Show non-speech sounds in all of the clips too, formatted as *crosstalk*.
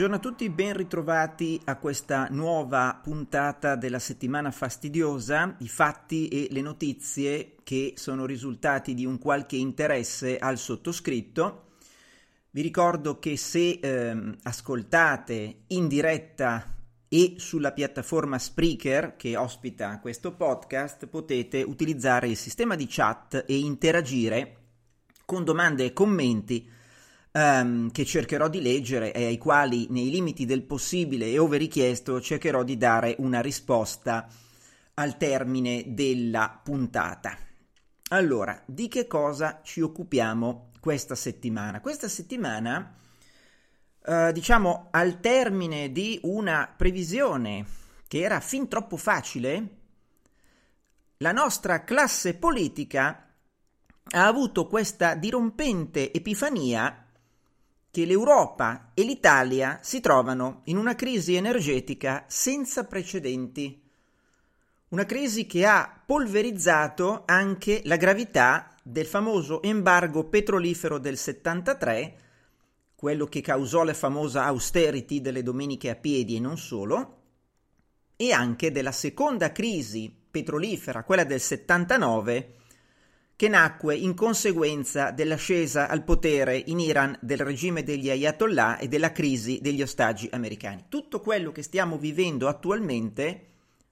Buongiorno a tutti, ben ritrovati a questa nuova puntata della settimana fastidiosa, i fatti e le notizie che sono risultati di un qualche interesse al sottoscritto. Vi ricordo che se ehm, ascoltate in diretta e sulla piattaforma Spreaker che ospita questo podcast potete utilizzare il sistema di chat e interagire con domande e commenti um, che cercherò di leggere e ai quali, nei limiti del possibile e ove richiesto, cercherò di dare una risposta al termine della puntata. Allora, di che cosa ci occupiamo questa settimana? Questa settimana, uh, diciamo, al termine di una previsione che era fin troppo facile, la nostra classe politica ha avuto questa dirompente epifania che l'Europa e l'Italia si trovano in una crisi energetica senza precedenti. Una crisi che ha polverizzato anche la gravità del famoso embargo petrolifero del 73, quello che causò la famosa austerity delle domeniche a piedi e non solo, e anche della seconda crisi petrolifera, quella del 79, che nacque in conseguenza dell'ascesa al potere in Iran del regime degli ayatollah e della crisi degli ostaggi americani. Tutto quello che stiamo vivendo attualmente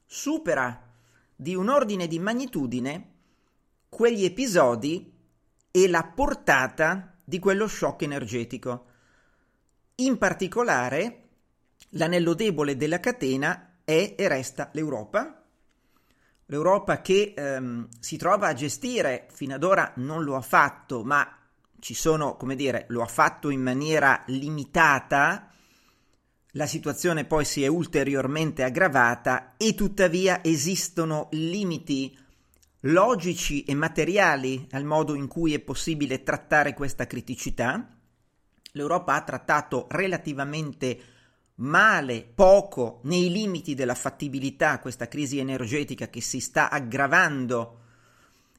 supera di un ordine di magnitudine quegli episodi e la portata di quello shock energetico. In particolare, l'anello debole della catena è e resta l'Europa, l'Europa che ehm, si trova a gestire, fino ad ora non lo ha fatto, ma ci sono, come dire, lo ha fatto in maniera limitata, la situazione poi si è ulteriormente aggravata e tuttavia esistono limiti logici e materiali al modo in cui è possibile trattare questa criticità. L'Europa ha trattato relativamente male, poco, nei limiti della fattibilità questa crisi energetica che si sta aggravando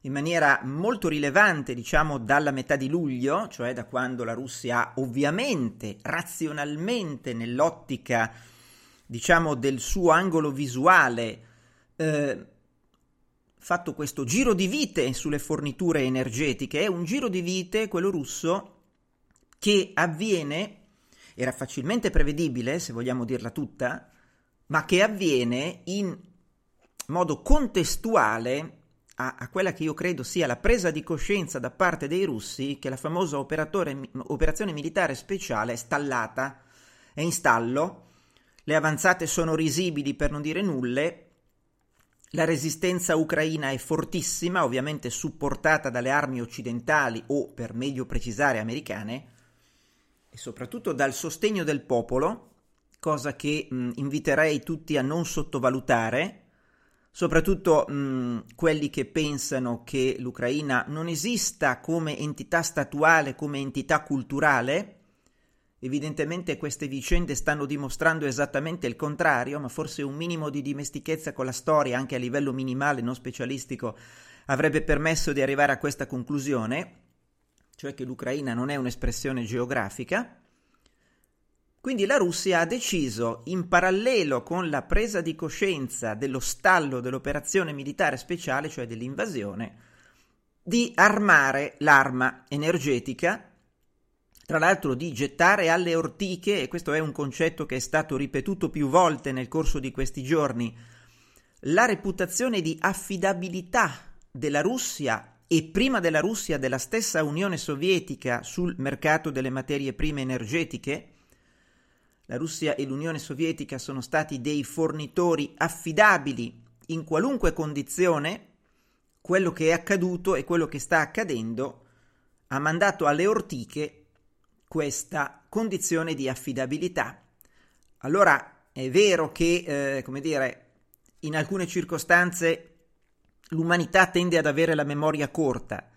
in maniera molto rilevante, diciamo, dalla metà di luglio, cioè da quando la Russia ha ovviamente, razionalmente, nell'ottica, diciamo, del suo angolo visuale, eh, fatto questo giro di vite sulle forniture energetiche. È un giro di vite, quello russo, che avviene era facilmente prevedibile, se vogliamo dirla tutta, ma che avviene in modo contestuale a, a, quella che io credo sia la presa di coscienza da parte dei russi che la famosa operazione militare speciale è stallata, è in stallo, le avanzate sono risibili per non dire nulle, la resistenza ucraina è fortissima, ovviamente supportata dalle armi occidentali o, per meglio precisare, americane, e soprattutto dal sostegno del popolo, cosa che mh, inviterei tutti a non sottovalutare, soprattutto mh, quelli che pensano che l'Ucraina non esista come entità statuale, come entità culturale. Evidentemente queste vicende stanno dimostrando esattamente il contrario, ma forse un minimo di dimestichezza con la storia, anche a livello minimale, non specialistico, avrebbe permesso di arrivare a questa conclusione, cioè che l'Ucraina non è un'espressione geografica. Quindi la Russia ha deciso, in parallelo con la presa di coscienza dello stallo dell'operazione militare speciale, cioè dell'invasione, di armare l'arma energetica, tra l'altro di gettare alle ortiche, e questo è un concetto che è stato ripetuto più volte nel corso di questi giorni, la reputazione di affidabilità della Russia e prima della Russia della stessa Unione Sovietica sul mercato delle materie prime energetiche, la Russia e l'Unione Sovietica sono stati dei fornitori affidabili in qualunque condizione, quello che è accaduto e quello che sta accadendo ha mandato alle ortiche questa condizione di affidabilità. Allora è vero che, eh, come dire, in alcune circostanze l'umanità tende ad avere la memoria corta.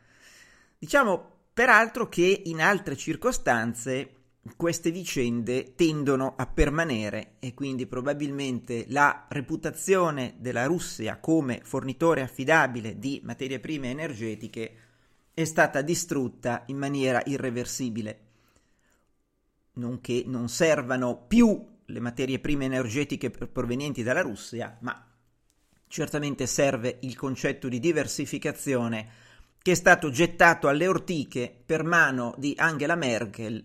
Diciamo peraltro che in altre circostanze queste vicende tendono a permanere e quindi probabilmente la reputazione della Russia come fornitore affidabile di materie prime energetiche è stata distrutta in maniera irreversibile. Non che non servano più le materie prime energetiche provenienti dalla Russia, ma certamente serve il concetto di diversificazione che è stato gettato alle ortiche per mano di Angela Merkel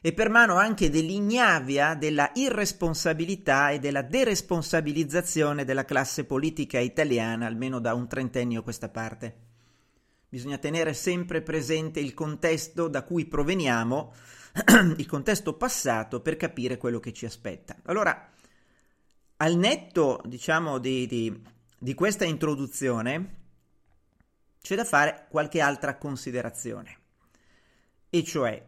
e per mano anche dell'ignavia, della irresponsabilità e della deresponsabilizzazione della classe politica italiana, almeno da un trentennio a questa parte. Bisogna tenere sempre presente il contesto da cui proveniamo, *clears throat* il contesto passato, per capire quello che ci aspetta. Allora, al netto, diciamo, di, di, di questa introduzione, c'è da fare qualche altra considerazione. E cioè,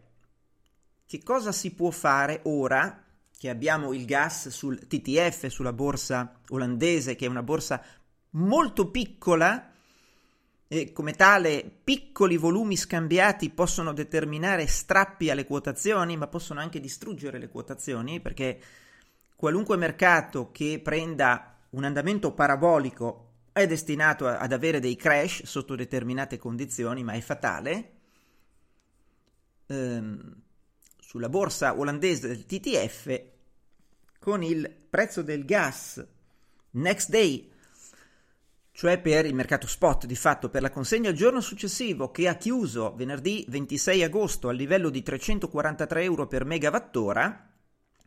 che cosa si può fare ora che abbiamo il gas sul TTF, sulla borsa olandese, che è una borsa molto piccola, e come tale piccoli volumi scambiati possono determinare strappi alle quotazioni, ma possono anche distruggere le quotazioni, perché qualunque mercato che prenda un andamento parabolico è destinato ad avere dei crash sotto determinate condizioni, ma è fatale. Ehm, sulla borsa olandese del TTF, con il prezzo del gas next day, cioè per il mercato spot, di fatto per la consegna il giorno successivo, che ha chiuso venerdì 26 agosto a livello di 343 euro per megawattora,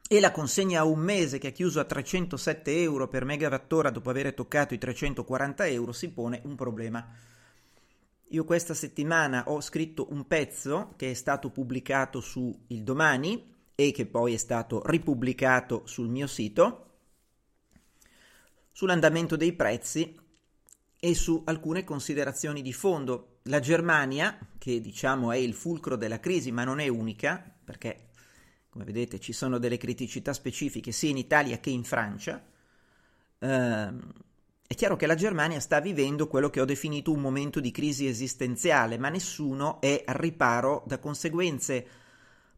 e la consegna a un mese che ha chiuso a 307 euro per megawattora dopo aver toccato i 340 euro si pone un problema. Io questa settimana ho scritto un pezzo che è stato pubblicato su Il Domani e che poi è stato ripubblicato sul mio sito sull'andamento dei prezzi e su alcune considerazioni di fondo. La Germania, che diciamo è il fulcro della crisi, ma non è unica, perché come vedete ci sono delle criticità specifiche sia in Italia che in Francia. Ehm, è chiaro che la Germania sta vivendo quello che ho definito un momento di crisi esistenziale, ma nessuno è al riparo da conseguenze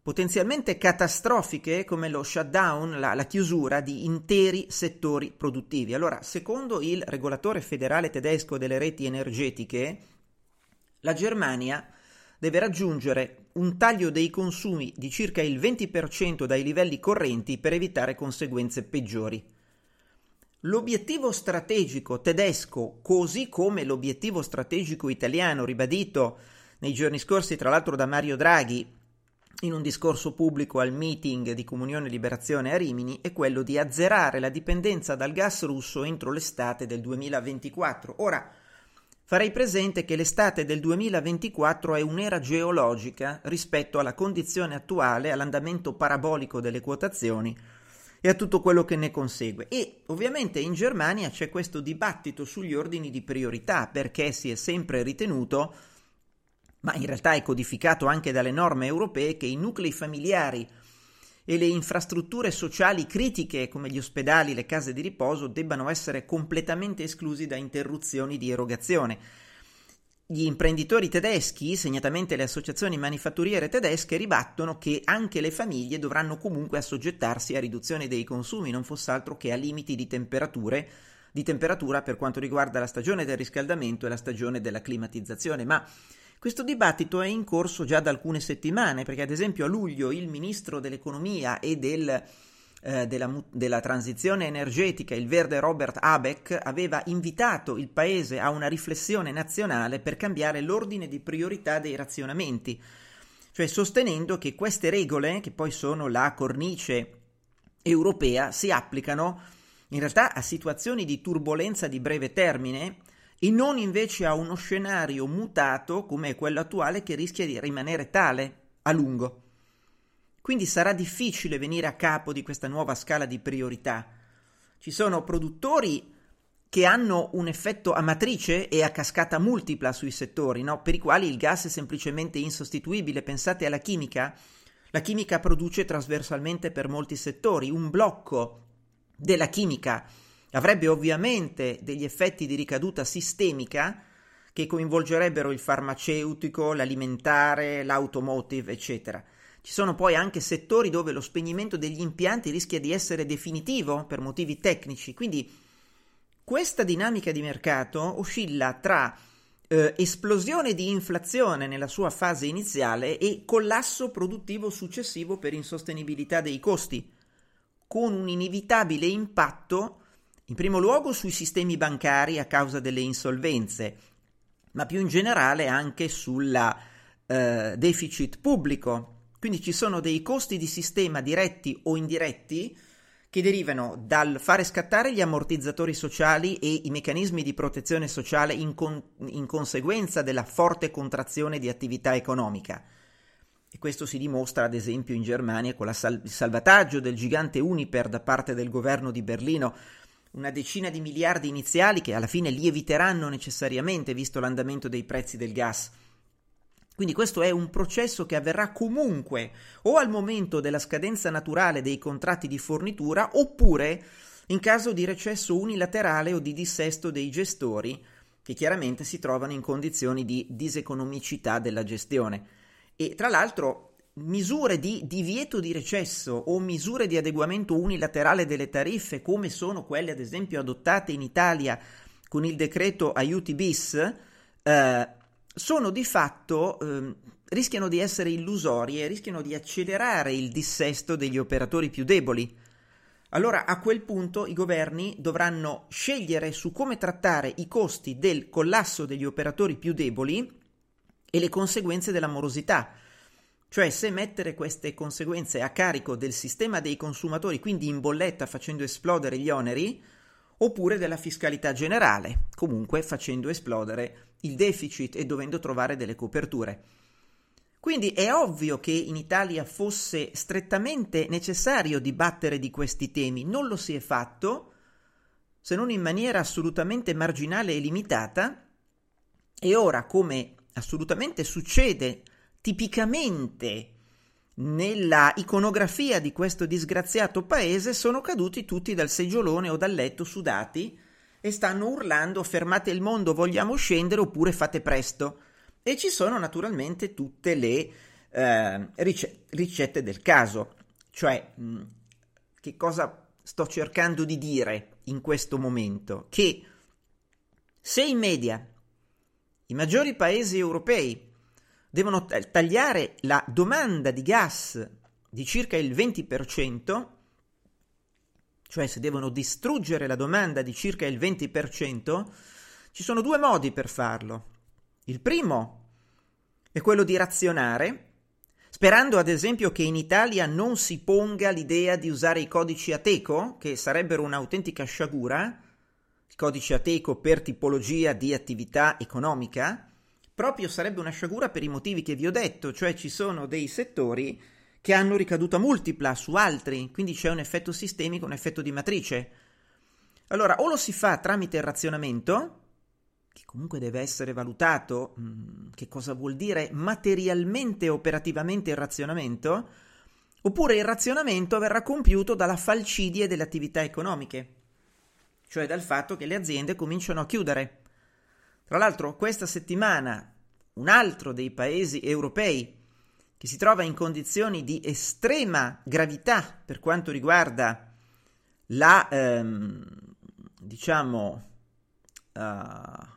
potenzialmente catastrofiche come lo shutdown, la, la, chiusura di interi settori produttivi. Allora, secondo il regolatore federale tedesco delle reti energetiche, la Germania deve raggiungere un taglio dei consumi di circa il 20% dai livelli correnti per evitare conseguenze peggiori. L'obiettivo strategico tedesco, così come l'obiettivo strategico italiano ribadito nei giorni scorsi tra l'altro da Mario Draghi in un discorso pubblico al meeting di Comunione e Liberazione a Rimini, è quello di azzerare la dipendenza dal gas russo entro l'estate del 2024. Ora, Farei presente che l'estate del 2024 è un'era geologica rispetto alla condizione attuale, all'andamento parabolico delle quotazioni e a tutto quello che ne consegue. E ovviamente in Germania c'è questo dibattito sugli ordini di priorità perché si è sempre ritenuto, ma in realtà è codificato anche dalle norme europee, che i nuclei familiari e le infrastrutture sociali critiche come gli ospedali, le case di riposo debbano essere completamente esclusi da interruzioni di erogazione. Gli imprenditori tedeschi, segnatamente le associazioni manifatturiere tedesche, ribattono che anche le famiglie dovranno comunque assoggettarsi a riduzione dei consumi, non fosse altro che a limiti di, di temperatura per quanto riguarda la stagione del riscaldamento e la stagione della climatizzazione. Ma questo dibattito è in corso già da alcune settimane, perché ad esempio a luglio il ministro dell'economia e del eh, della, della, transizione energetica, il verde Robert Habeck, aveva invitato il paese a una riflessione nazionale per cambiare l'ordine di priorità dei razionamenti, cioè sostenendo che queste regole, che poi sono la cornice europea, si applicano in realtà a situazioni di turbolenza di breve termine e non invece a uno scenario mutato come quello attuale che rischia di rimanere tale a lungo. Quindi sarà difficile venire a capo di questa nuova scala di priorità. Ci sono produttori che hanno un effetto a matrice e a cascata multipla sui settori, no? per i quali il gas è semplicemente insostituibile. Pensate alla chimica. La chimica produce trasversalmente per molti settori. Un blocco della chimica avrebbe ovviamente degli effetti di ricaduta sistemica che coinvolgerebbero il farmaceutico, l'alimentare, l'automotive, eccetera. Ci sono poi anche settori dove lo spegnimento degli impianti rischia di essere definitivo per motivi tecnici, quindi questa dinamica di mercato oscilla tra eh, esplosione di inflazione nella sua fase iniziale e collasso produttivo successivo per insostenibilità dei costi, con un inevitabile impatto in primo luogo sui sistemi bancari a causa delle insolvenze, ma più in generale anche sul eh, deficit pubblico quindi ci sono dei costi di sistema diretti o indiretti che derivano dal fare scattare gli ammortizzatori sociali e i meccanismi di protezione sociale in, con- in conseguenza della forte contrazione di attività economica. E questo si dimostra ad esempio in Germania con sal- il salvataggio del gigante Uniper da parte del governo di Berlino, una decina di miliardi iniziali che alla fine lieviteranno necessariamente visto l'andamento dei prezzi del gas. Quindi questo è un processo che avverrà comunque o al momento della scadenza naturale dei contratti di fornitura oppure in caso di recesso unilaterale o di dissesto dei gestori che chiaramente si trovano in condizioni di diseconomicità della gestione. E tra l'altro misure di divieto di recesso o misure di adeguamento unilaterale delle tariffe come sono quelle ad esempio adottate in Italia con il decreto aiuti bis eh, sono di fatto eh, rischiano di essere illusorie, rischiano di accelerare il dissesto degli operatori più deboli. Allora a quel punto i governi dovranno scegliere su come trattare i costi del collasso degli operatori più deboli e le conseguenze della morosità, cioè se mettere queste conseguenze a carico del sistema dei consumatori, quindi in bolletta facendo esplodere gli oneri, oppure della fiscalità generale, comunque facendo esplodere il deficit e dovendo trovare delle coperture. Quindi è ovvio che in Italia fosse strettamente necessario dibattere di questi temi, non lo si è fatto, se non in maniera assolutamente marginale e limitata, e ora, come assolutamente succede tipicamente nella iconografia di questo disgraziato paese sono caduti tutti dal seggiolone o dal letto sudati e stanno urlando fermate il mondo, vogliamo scendere oppure fate presto. E ci sono naturalmente tutte le eh, rice- ricette del caso, cioè mh, che cosa sto cercando di dire in questo momento? Che se in media i maggiori paesi europei devono tagliare la domanda di gas di circa il 20%, cioè se devono distruggere la domanda di circa il 20%, ci sono due modi per farlo. Il primo è quello di razionare, sperando ad esempio che in Italia non si ponga l'idea di usare i codici Ateco, che sarebbero un'autentica sciagura, il codice Ateco per tipologia di attività economica, proprio sarebbe una sciagura per i motivi che vi ho detto, cioè ci sono dei settori che hanno ricaduta multipla su altri, quindi c'è un effetto sistemico, un effetto di matrice. Allora, o lo si fa tramite il razionamento, che comunque deve essere valutato, mm, che cosa vuol dire materialmente operativamente il razionamento, oppure il razionamento verrà compiuto dalla falcidie delle attività economiche, cioè dal fatto che le aziende cominciano a chiudere. Tra l'altro, questa settimana un altro dei paesi europei che si trova in condizioni di estrema gravità per quanto riguarda la, ehm, diciamo, uh,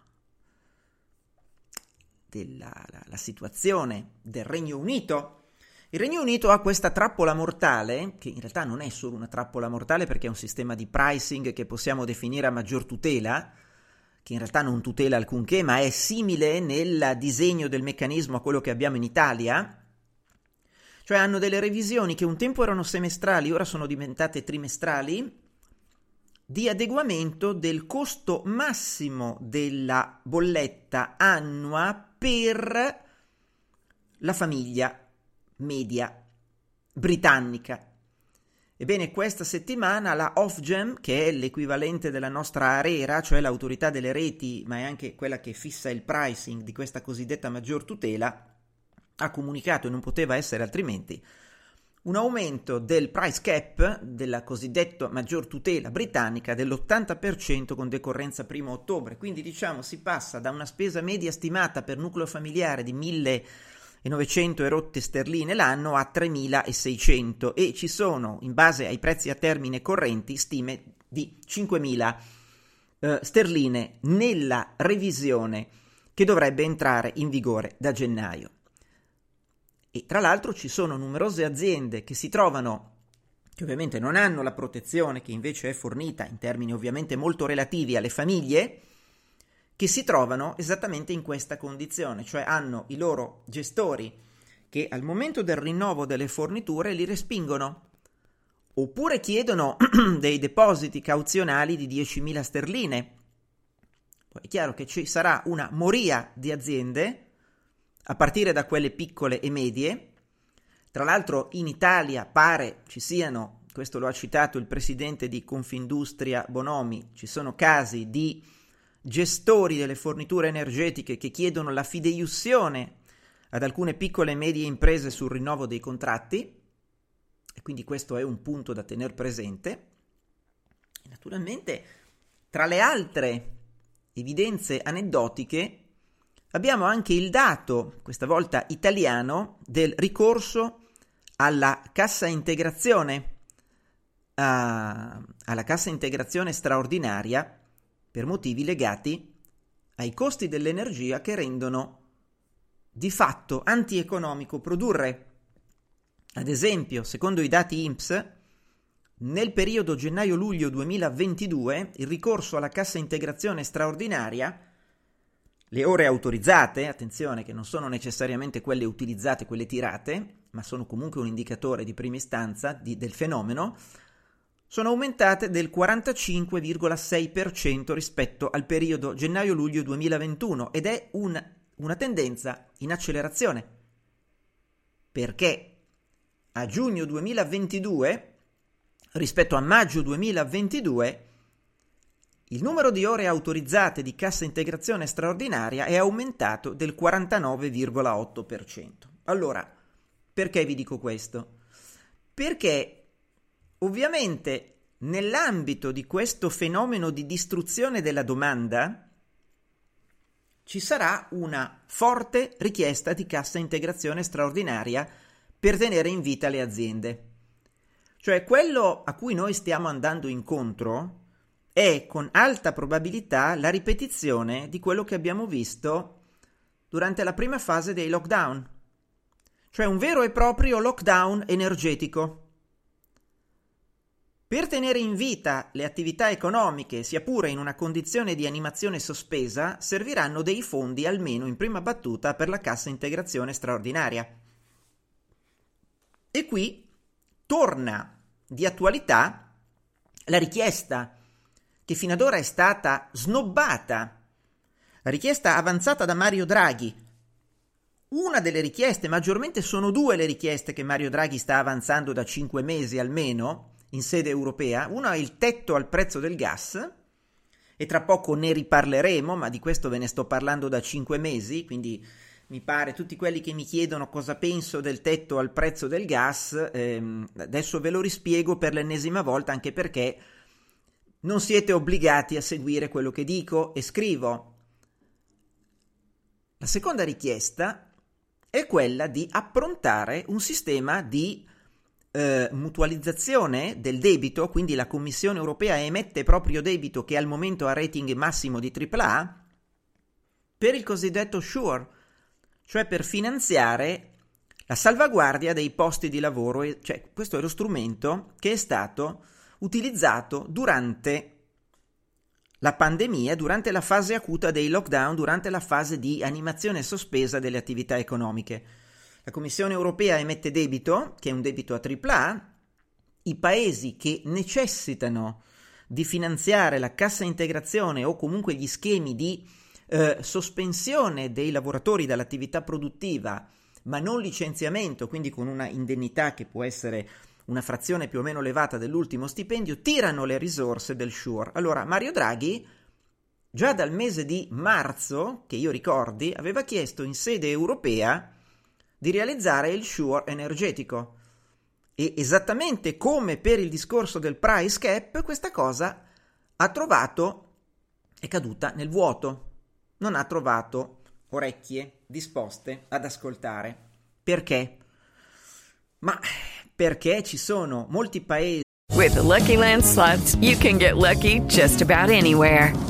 della la, la situazione del Regno Unito. Il Regno Unito ha questa trappola mortale, che in realtà non è solo una trappola mortale perché è un sistema di pricing che possiamo definire a maggior tutela, che in realtà non tutela alcunché, ma è simile nel disegno del meccanismo a quello che abbiamo in Italia, cioè hanno delle revisioni che un tempo erano semestrali, ora sono diventate trimestrali, di adeguamento del costo massimo della bolletta annua per la famiglia media britannica. Ebbene, questa settimana la Ofgem, che è l'equivalente della nostra ARERA, cioè l'autorità delle reti, ma è anche quella che fissa il pricing di questa cosiddetta maggior tutela, ha comunicato, e non poteva essere altrimenti, un aumento del price cap della cosiddetta maggior tutela britannica dell'80% con decorrenza 1 ottobre. Quindi diciamo si passa da una spesa media stimata per nucleo familiare di 1900 erotte sterline l'anno a 3600 e ci sono, in base ai prezzi a termine correnti, stime di 5000 eh, sterline nella revisione che dovrebbe entrare in vigore da gennaio. E tra l'altro ci sono numerose aziende che si trovano, che ovviamente non hanno la protezione che invece è fornita in termini ovviamente molto relativi alle famiglie, che si trovano esattamente in questa condizione, cioè hanno i loro gestori che al momento del rinnovo delle forniture li respingono oppure chiedono *clears throat* dei depositi cauzionali di 10.000 sterline. Poi è chiaro che ci sarà una moria di aziende a partire da quelle piccole e medie. Tra l'altro in Italia pare ci siano, questo lo ha citato il presidente di Confindustria Bonomi, ci sono casi di gestori delle forniture energetiche che chiedono la fideiussione ad alcune piccole e medie imprese sul rinnovo dei contratti e quindi questo è un punto da tenere presente. E naturalmente tra le altre evidenze aneddotiche abbiamo anche il dato, questa volta italiano, del ricorso alla cassa integrazione, uh, alla cassa integrazione straordinaria per motivi legati ai costi dell'energia che rendono di fatto antieconomico produrre. Ad esempio, secondo i dati INPS, nel periodo gennaio-luglio 2022 il ricorso alla cassa integrazione straordinaria le ore autorizzate, attenzione che non sono necessariamente quelle utilizzate, quelle tirate, ma sono comunque un indicatore di prima istanza di, del fenomeno, sono aumentate del 45,6% rispetto al periodo gennaio-luglio 2021 ed è un, una tendenza in accelerazione. Perché a giugno 2022 rispetto a maggio 2022 il numero di ore autorizzate di cassa integrazione straordinaria è aumentato del 49,8%. Allora, perché vi dico questo? Perché ovviamente nell'ambito di questo fenomeno di distruzione della domanda ci sarà una forte richiesta di cassa integrazione straordinaria per tenere in vita le aziende. Cioè quello a cui noi stiamo andando incontro è con alta probabilità la ripetizione di quello che abbiamo visto durante la prima fase dei lockdown, cioè un vero e proprio lockdown energetico. Per tenere in vita le attività economiche, sia pure in una condizione di animazione sospesa, serviranno dei fondi almeno in prima battuta per la cassa integrazione straordinaria. E qui torna di attualità la richiesta che fino ad ora è stata snobbata. La richiesta avanzata da Mario Draghi. Una delle richieste, maggiormente sono due le richieste che Mario Draghi sta avanzando da cinque mesi almeno in sede europea. Una è il tetto al prezzo del gas, e tra poco ne riparleremo, ma di questo ve ne sto parlando da cinque mesi, quindi mi pare, tutti quelli che mi chiedono cosa penso del tetto al prezzo del gas, ehm, adesso ve lo rispiego per l'ennesima volta anche perché non siete obbligati a seguire quello che dico e scrivo. La seconda richiesta è quella di approntare un sistema di eh, mutualizzazione del debito, quindi la Commissione europea emette proprio debito che al momento ha rating massimo di AAA, per il cosiddetto SURE, cioè per finanziare la salvaguardia dei posti di lavoro. Cioè, questo è lo strumento che è stato utilizzato durante la pandemia, durante la fase acuta dei lockdown, durante la fase di animazione sospesa delle attività economiche. La Commissione europea emette debito, che è un debito a AAA, i paesi che necessitano di finanziare la cassa integrazione o comunque gli schemi di eh, sospensione dei lavoratori dall'attività produttiva, ma non licenziamento, quindi con una indennità che può essere una frazione più o meno elevata dell'ultimo stipendio, tirano le risorse del SURE. Allora, Mario Draghi, già dal mese di marzo, che io ricordi, aveva chiesto in sede europea di realizzare il SURE energetico. E esattamente come per il discorso del price cap, questa cosa ha trovato, è caduta nel vuoto. Non ha trovato orecchie disposte ad ascoltare. Perché? Ma perché ci sono molti paesi. With the Lucky Land slots, you can get lucky just about anywhere.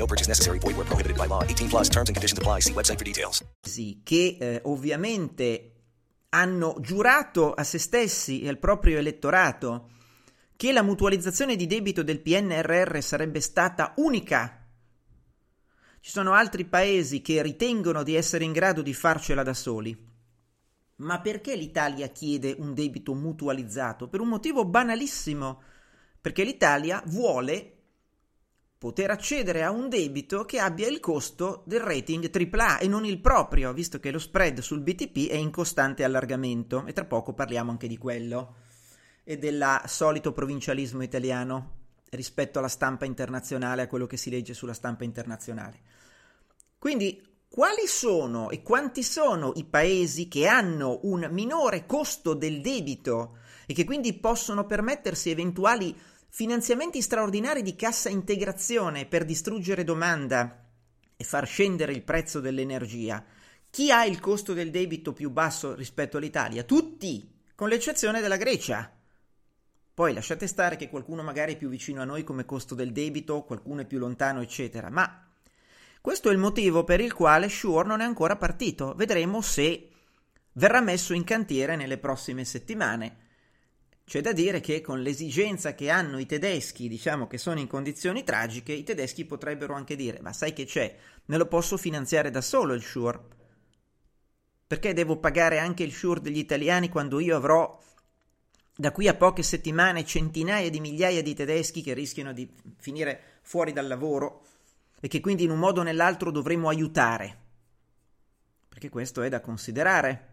No purchase necessary. Void where prohibited by law. 18 plus terms and conditions apply. See website for details. Che eh, ovviamente hanno giurato a se stessi e al proprio elettorato che la mutualizzazione di debito del PNRR sarebbe stata unica ci sono altri paesi che ritengono di essere in grado di farcela da soli. Ma perché l'Italia chiede un debito mutualizzato? Per un motivo banalissimo. Perché l'Italia vuole poter accedere a un debito che abbia il costo del rating AAA e non il proprio, visto che lo spread sul BTP è in costante allargamento e tra poco parliamo anche di quello e del solito provincialismo italiano rispetto alla stampa internazionale, a quello che si legge sulla stampa internazionale. Quindi quali sono e quanti sono i paesi che hanno un minore costo del debito e che quindi possono permettersi eventuali finanziamenti straordinari di cassa integrazione per distruggere domanda e far scendere il prezzo dell'energia? Chi ha il costo del debito più basso rispetto all'Italia? Tutti, con l'eccezione della Grecia. Poi lasciate stare che qualcuno magari è più vicino a noi come costo del debito, qualcuno è più lontano, eccetera, ma questo è il motivo per il quale Shure non è ancora partito. Vedremo se verrà messo in cantiere nelle prossime settimane. C'è da dire che con l'esigenza che hanno i tedeschi, diciamo che sono in condizioni tragiche, i tedeschi potrebbero anche dire: Ma sai che c'è? Me lo posso finanziare da solo il Shure. Perché devo pagare anche il Shure degli italiani quando io avrò da qui a poche settimane centinaia di migliaia di tedeschi che rischiano di finire fuori dal lavoro e che quindi in un modo o nell'altro dovremo aiutare? Perché questo è da considerare.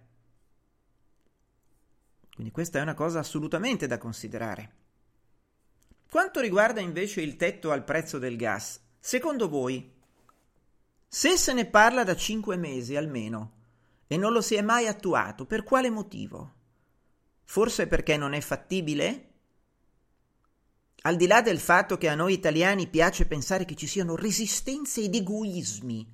Quindi questa è una cosa assolutamente da considerare. Quanto riguarda invece il tetto al prezzo del gas, secondo voi, se se ne parla da cinque mesi almeno e non lo si è mai attuato, per quale motivo? Forse perché non è fattibile? Al di là del fatto che a noi italiani piace pensare che ci siano resistenze ed egoismi.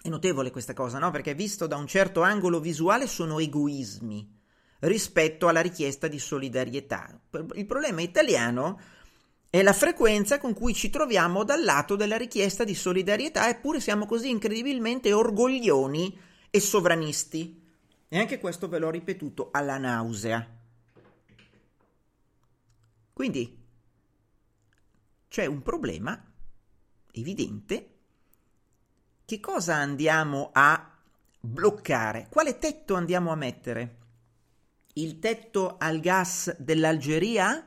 È notevole questa cosa, no? Perché visto da un certo angolo visuale sono egoismi rispetto alla richiesta di solidarietà. Il problema italiano È la frequenza con cui ci troviamo dal lato della richiesta di solidarietà, eppure siamo così incredibilmente orgoglioni e sovranisti. E anche questo ve l'ho ripetuto alla nausea. Quindi c'è un problema evidente. Che cosa andiamo a bloccare? Quale tetto andiamo a mettere? Il tetto al gas dell'Algeria?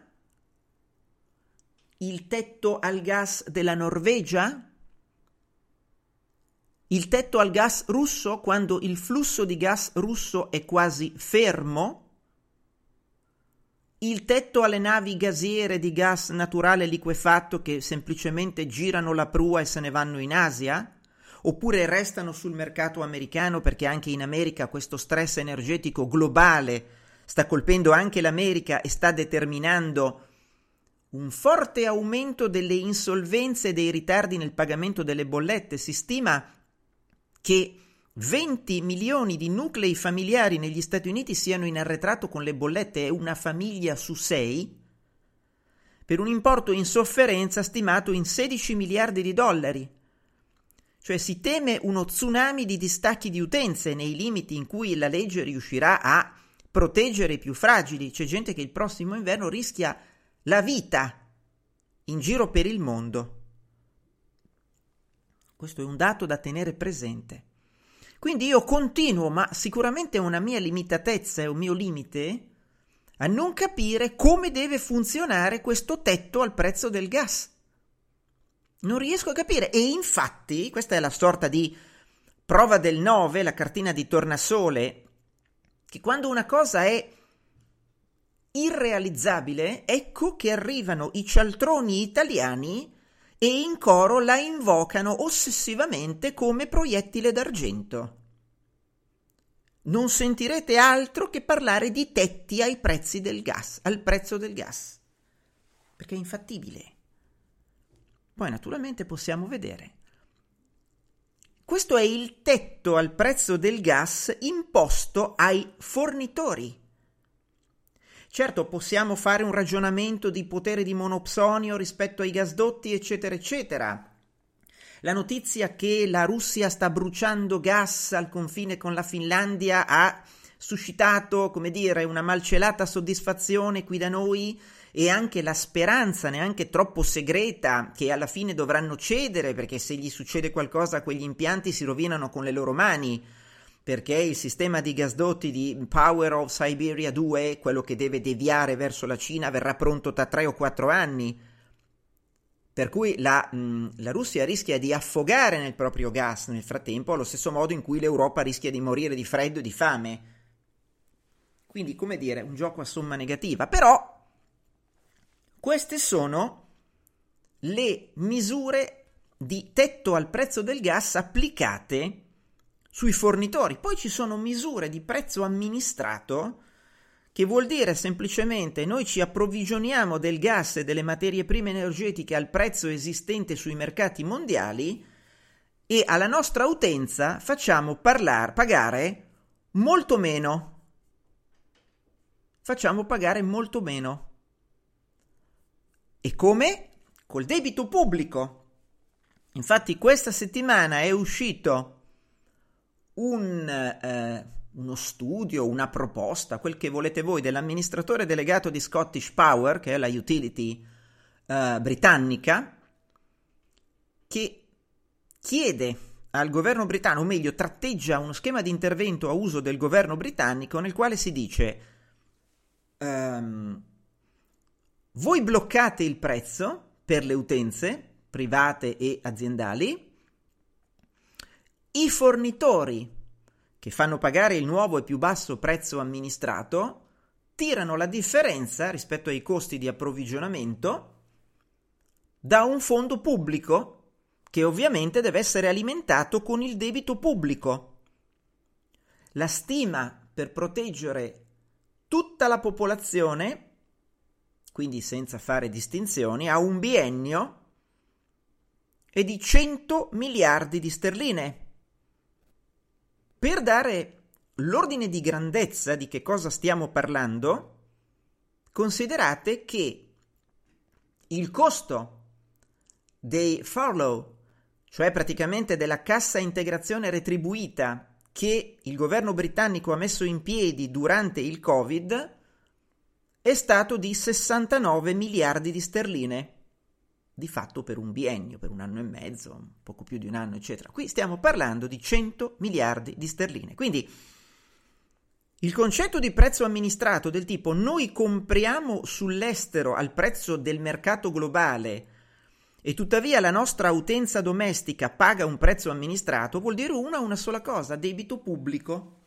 il tetto al gas della Norvegia? Il tetto al gas russo quando il flusso di gas russo è quasi fermo? Il tetto alle navi gasiere di gas naturale liquefatto che semplicemente girano la prua e se ne vanno in Asia? Oppure restano sul mercato americano perché anche in America questo stress energetico globale sta colpendo anche l'America e sta determinando un forte aumento delle insolvenze e dei ritardi nel pagamento delle bollette. Si stima che 20 milioni di nuclei familiari negli Stati Uniti siano in arretrato con le bollette, è una famiglia su sei, per un importo in sofferenza stimato in 16 miliardi di dollari. Cioè si teme uno tsunami di distacchi di utenze nei limiti in cui la legge riuscirà a proteggere i più fragili. C'è gente che il prossimo inverno rischia la vita in giro per il mondo. Questo è un dato da tenere presente. Quindi io continuo, ma sicuramente è una mia limitatezza, è un mio limite, a non capire come deve funzionare questo tetto al prezzo del gas. Non riesco a capire e infatti questa è la sorta di prova del 9, la cartina di tornasole, che quando una cosa è irrealizzabile, ecco che arrivano i cialtroni italiani e in coro la invocano ossessivamente come proiettile d'argento. Non sentirete altro che parlare di tetti ai prezzi del gas, al prezzo del gas, perché è infattibile. Poi naturalmente possiamo vedere. Questo è il tetto al prezzo del gas imposto ai fornitori Certo, possiamo fare un ragionamento di potere di monopsonio rispetto ai gasdotti, eccetera, eccetera. La notizia che la Russia sta bruciando gas al confine con la Finlandia ha suscitato, come dire, una malcelata soddisfazione qui da noi e anche la speranza, neanche troppo segreta, che alla fine dovranno cedere perché se gli succede qualcosa quegli impianti si rovinano con le loro mani perché il sistema di gasdotti di Power of Siberia 2, quello che deve deviare verso la Cina, verrà pronto tra 3 o 4 anni. Per cui la, mh, la, Russia rischia di affogare nel proprio gas nel frattempo, allo stesso modo in cui l'Europa rischia di morire di freddo e di fame. Quindi, come dire, un gioco a somma negativa. Però, queste sono le misure di tetto al prezzo del gas applicate sui fornitori. Poi ci sono misure di prezzo amministrato che vuol dire semplicemente noi ci approvvigioniamo del gas e delle materie prime energetiche al prezzo esistente sui mercati mondiali e alla nostra utenza facciamo parlar, pagare molto meno. Facciamo pagare molto meno. E come? Col debito pubblico. Infatti questa settimana è uscito un, eh, uno studio, una proposta, quel che volete voi, dell'amministratore delegato di Scottish Power, che è la utility eh, britannica, che chiede al governo britannico, o meglio, tratteggia uno schema di intervento a uso del governo britannico nel quale si dice um, voi bloccate il prezzo per le utenze private e aziendali, i fornitori che fanno pagare il nuovo e più basso prezzo amministrato tirano la differenza rispetto ai costi di approvvigionamento da un fondo pubblico che ovviamente deve essere alimentato con il debito pubblico. La stima per proteggere tutta la popolazione, quindi senza fare distinzioni, a un biennio è di 100 miliardi di sterline. Per dare l'ordine di grandezza di che cosa stiamo parlando, considerate che il costo dei furlough, cioè praticamente della cassa integrazione retribuita che il governo britannico ha messo in piedi durante il Covid, è stato di 69 miliardi di sterline, di fatto per un biennio, per un anno e mezzo, poco più di un anno, eccetera. Qui stiamo parlando di 100 miliardi di sterline. Quindi il concetto di prezzo amministrato del tipo noi compriamo sull'estero al prezzo del mercato globale e tuttavia la nostra utenza domestica paga un prezzo amministrato vuol dire una una sola cosa, debito pubblico.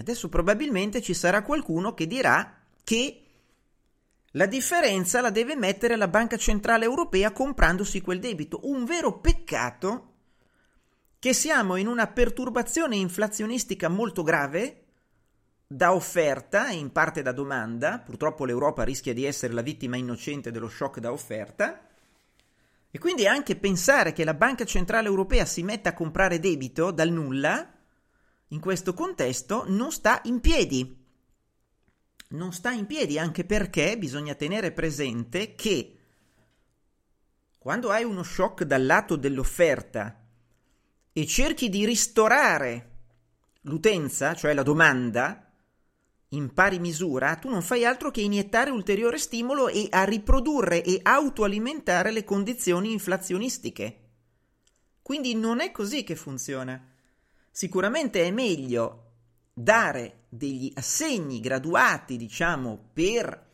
Adesso probabilmente ci sarà qualcuno che dirà che la differenza la deve mettere la Banca Centrale Europea comprandosi quel debito. Un vero peccato che siamo in una perturbazione inflazionistica molto grave da offerta e in parte da domanda, purtroppo l'Europa rischia di essere la vittima innocente dello shock da offerta, e quindi anche pensare che la Banca Centrale Europea si metta a comprare debito dal nulla, in questo contesto, non sta in piedi. Non sta in piedi anche perché bisogna tenere presente che quando hai uno shock dal lato dell'offerta e cerchi di ristorare l'utenza, cioè la domanda, in pari misura, tu non fai altro che iniettare ulteriore stimolo e a riprodurre e autoalimentare le condizioni inflazionistiche. Quindi non è così che funziona. Sicuramente è meglio dare degli assegni graduati, diciamo, per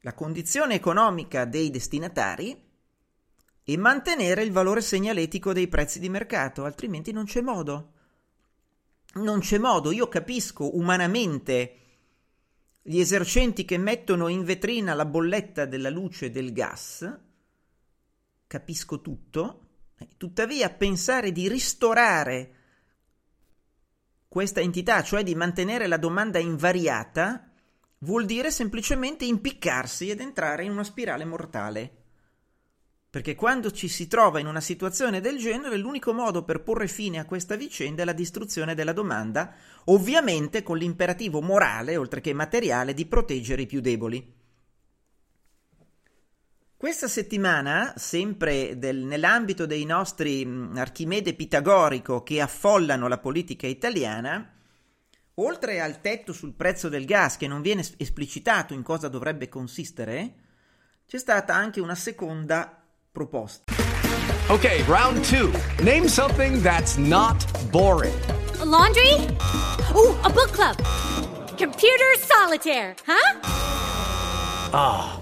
la condizione economica dei destinatari e mantenere il valore segnaletico dei prezzi di mercato, altrimenti non c'è modo. Non c'è modo, io capisco umanamente gli esercenti che mettono in vetrina la bolletta della luce e del gas, capisco tutto, tuttavia pensare di ristorare questa entità, cioè di mantenere la domanda invariata, vuol dire semplicemente impiccarsi ed entrare in una spirale mortale. Perché quando ci si trova in una situazione del genere, l'unico modo per porre fine a questa vicenda è la distruzione della domanda, ovviamente con l'imperativo morale, oltre che materiale, di proteggere i più deboli. Questa settimana, sempre del, nell'ambito dei nostri mh, Archimede pitagorico che affollano la politica italiana, oltre al tetto sul prezzo del gas che non viene esplicitato in cosa dovrebbe consistere, c'è stata anche una seconda proposta. Ok, round two. Name something that's not boring. A laundry? Ooh, a book club. Computer solitaire, huh? Ah, oh,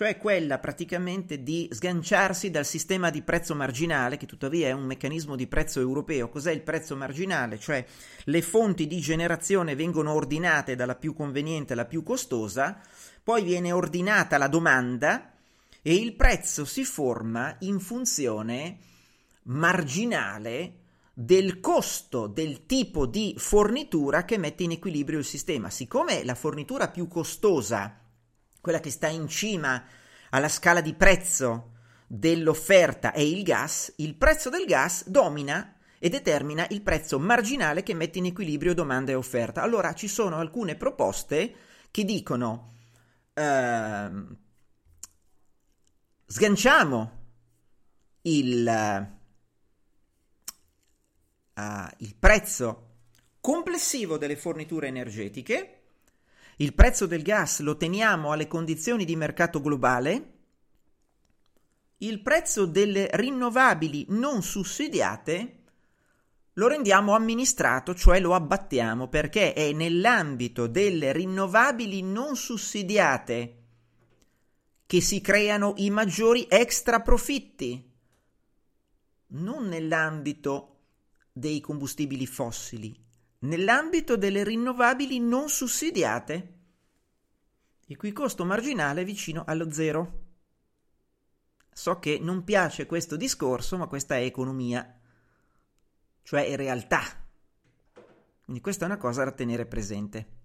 Cioè quella praticamente di sganciarsi dal sistema di prezzo marginale, che tuttavia è un meccanismo di prezzo europeo. Cos'è il prezzo marginale? Cioè le fonti di generazione vengono ordinate dalla più conveniente alla più costosa, poi viene ordinata la domanda e il prezzo si forma in funzione marginale del costo del tipo di fornitura che mette in equilibrio il sistema. Siccome la fornitura più costosa, quella che sta in cima alla scala di prezzo dell'offerta è il gas, il prezzo del gas domina e determina il prezzo marginale che mette in equilibrio domanda e offerta. Allora ci sono alcune proposte che dicono eh, sganciamo il uh, il prezzo complessivo delle forniture energetiche, il prezzo del gas lo teniamo alle condizioni di mercato globale, il prezzo delle rinnovabili non sussidiate lo rendiamo amministrato, cioè lo abbattiamo, perché è nell'ambito delle rinnovabili non sussidiate che si creano i maggiori extra profitti, non nell'ambito dei combustibili fossili nell'ambito delle rinnovabili non sussidiate, il cui costo marginale è vicino allo zero. So che non piace questo discorso, ma questa è economia, cioè è realtà. Quindi questa è una cosa da tenere presente.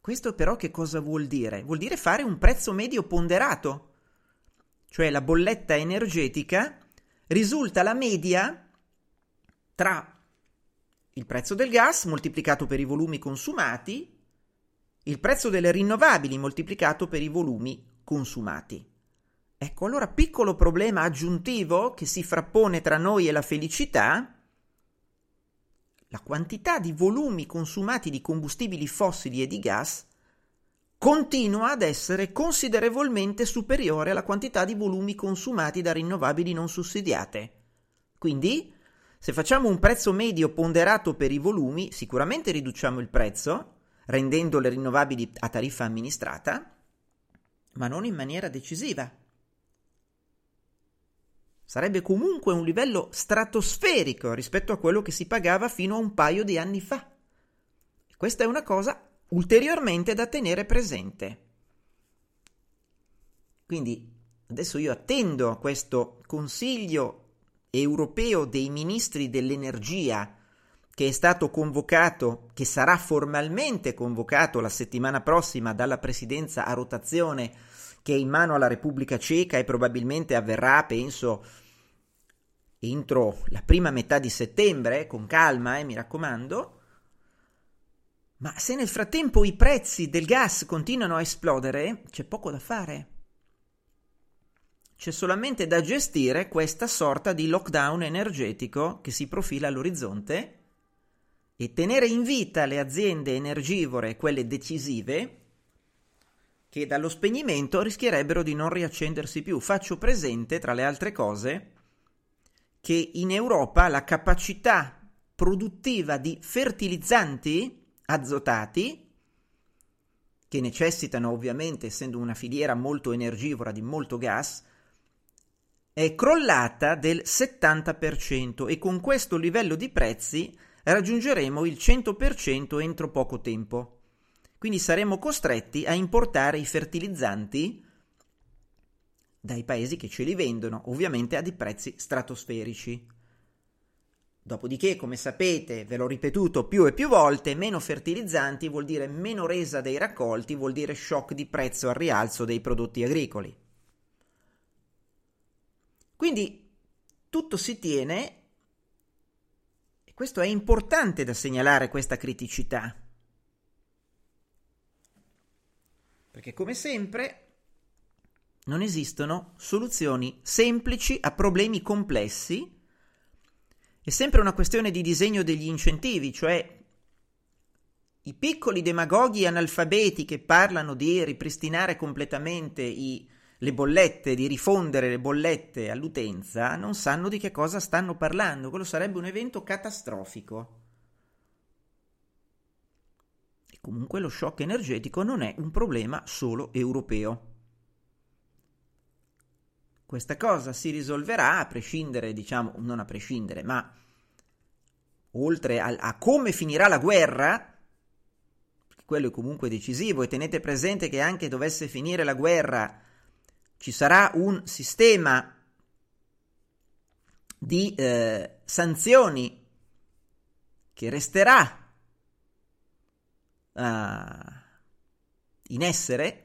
Questo però che cosa vuol dire? Vuol dire fare un prezzo medio ponderato, cioè la bolletta energetica risulta la media tra il prezzo del gas moltiplicato per i volumi consumati, il prezzo delle rinnovabili moltiplicato per i volumi consumati. Ecco, allora piccolo problema aggiuntivo che si frappone tra noi e la felicità, la quantità di volumi consumati di combustibili fossili e di gas continua ad essere considerevolmente superiore alla quantità di volumi consumati da rinnovabili non sussidiate. Quindi, se facciamo un prezzo medio ponderato per i volumi, sicuramente riduciamo il prezzo, rendendo le rinnovabili a tariffa amministrata, ma non in maniera decisiva. Sarebbe comunque un livello stratosferico rispetto a quello che si pagava fino a un paio di anni fa. Questa è una cosa ulteriormente da tenere presente. Quindi adesso io attendo questo Consiglio europeo dei ministri dell'energia che è stato convocato, che sarà formalmente convocato la settimana prossima dalla presidenza a rotazione che è in mano alla Repubblica Ceca e probabilmente avverrà, penso, entro la prima metà di settembre, con calma, eh, mi raccomando. Ma se nel frattempo i prezzi del gas continuano a esplodere, c'è poco da fare. C'è solamente da gestire questa sorta di lockdown energetico che si profila all'orizzonte e tenere in vita le aziende energivore, quelle decisive, che dallo spegnimento rischierebbero di non riaccendersi più. Faccio presente, tra le altre cose, che in Europa la capacità produttiva di fertilizzanti azotati, che necessitano ovviamente, essendo una filiera molto energivora di molto gas, è crollata del 70% e con questo livello di prezzi raggiungeremo il 100% entro poco tempo. Quindi saremo costretti a importare i fertilizzanti dai paesi che ce li vendono, ovviamente a dei prezzi stratosferici. Dopodiché, come sapete, ve l'ho ripetuto più e più volte, meno fertilizzanti vuol dire meno resa dei raccolti, vuol dire shock di prezzo al rialzo dei prodotti agricoli. Quindi tutto si tiene, e questo è importante da segnalare questa criticità. Perché come sempre non esistono soluzioni semplici a problemi complessi. È sempre una questione di disegno degli incentivi, cioè i piccoli demagoghi analfabeti che parlano di ripristinare completamente i, le bollette, di rifondere le bollette all'utenza, non sanno di che cosa stanno parlando. Quello sarebbe un evento catastrofico. Comunque lo shock energetico non è un problema solo europeo. Questa cosa si risolverà a prescindere, diciamo, non a prescindere, ma oltre a, a come finirà la guerra, quello è comunque decisivo e tenete presente che anche dovesse finire la guerra ci sarà un sistema di eh, sanzioni che resterà uh, in essere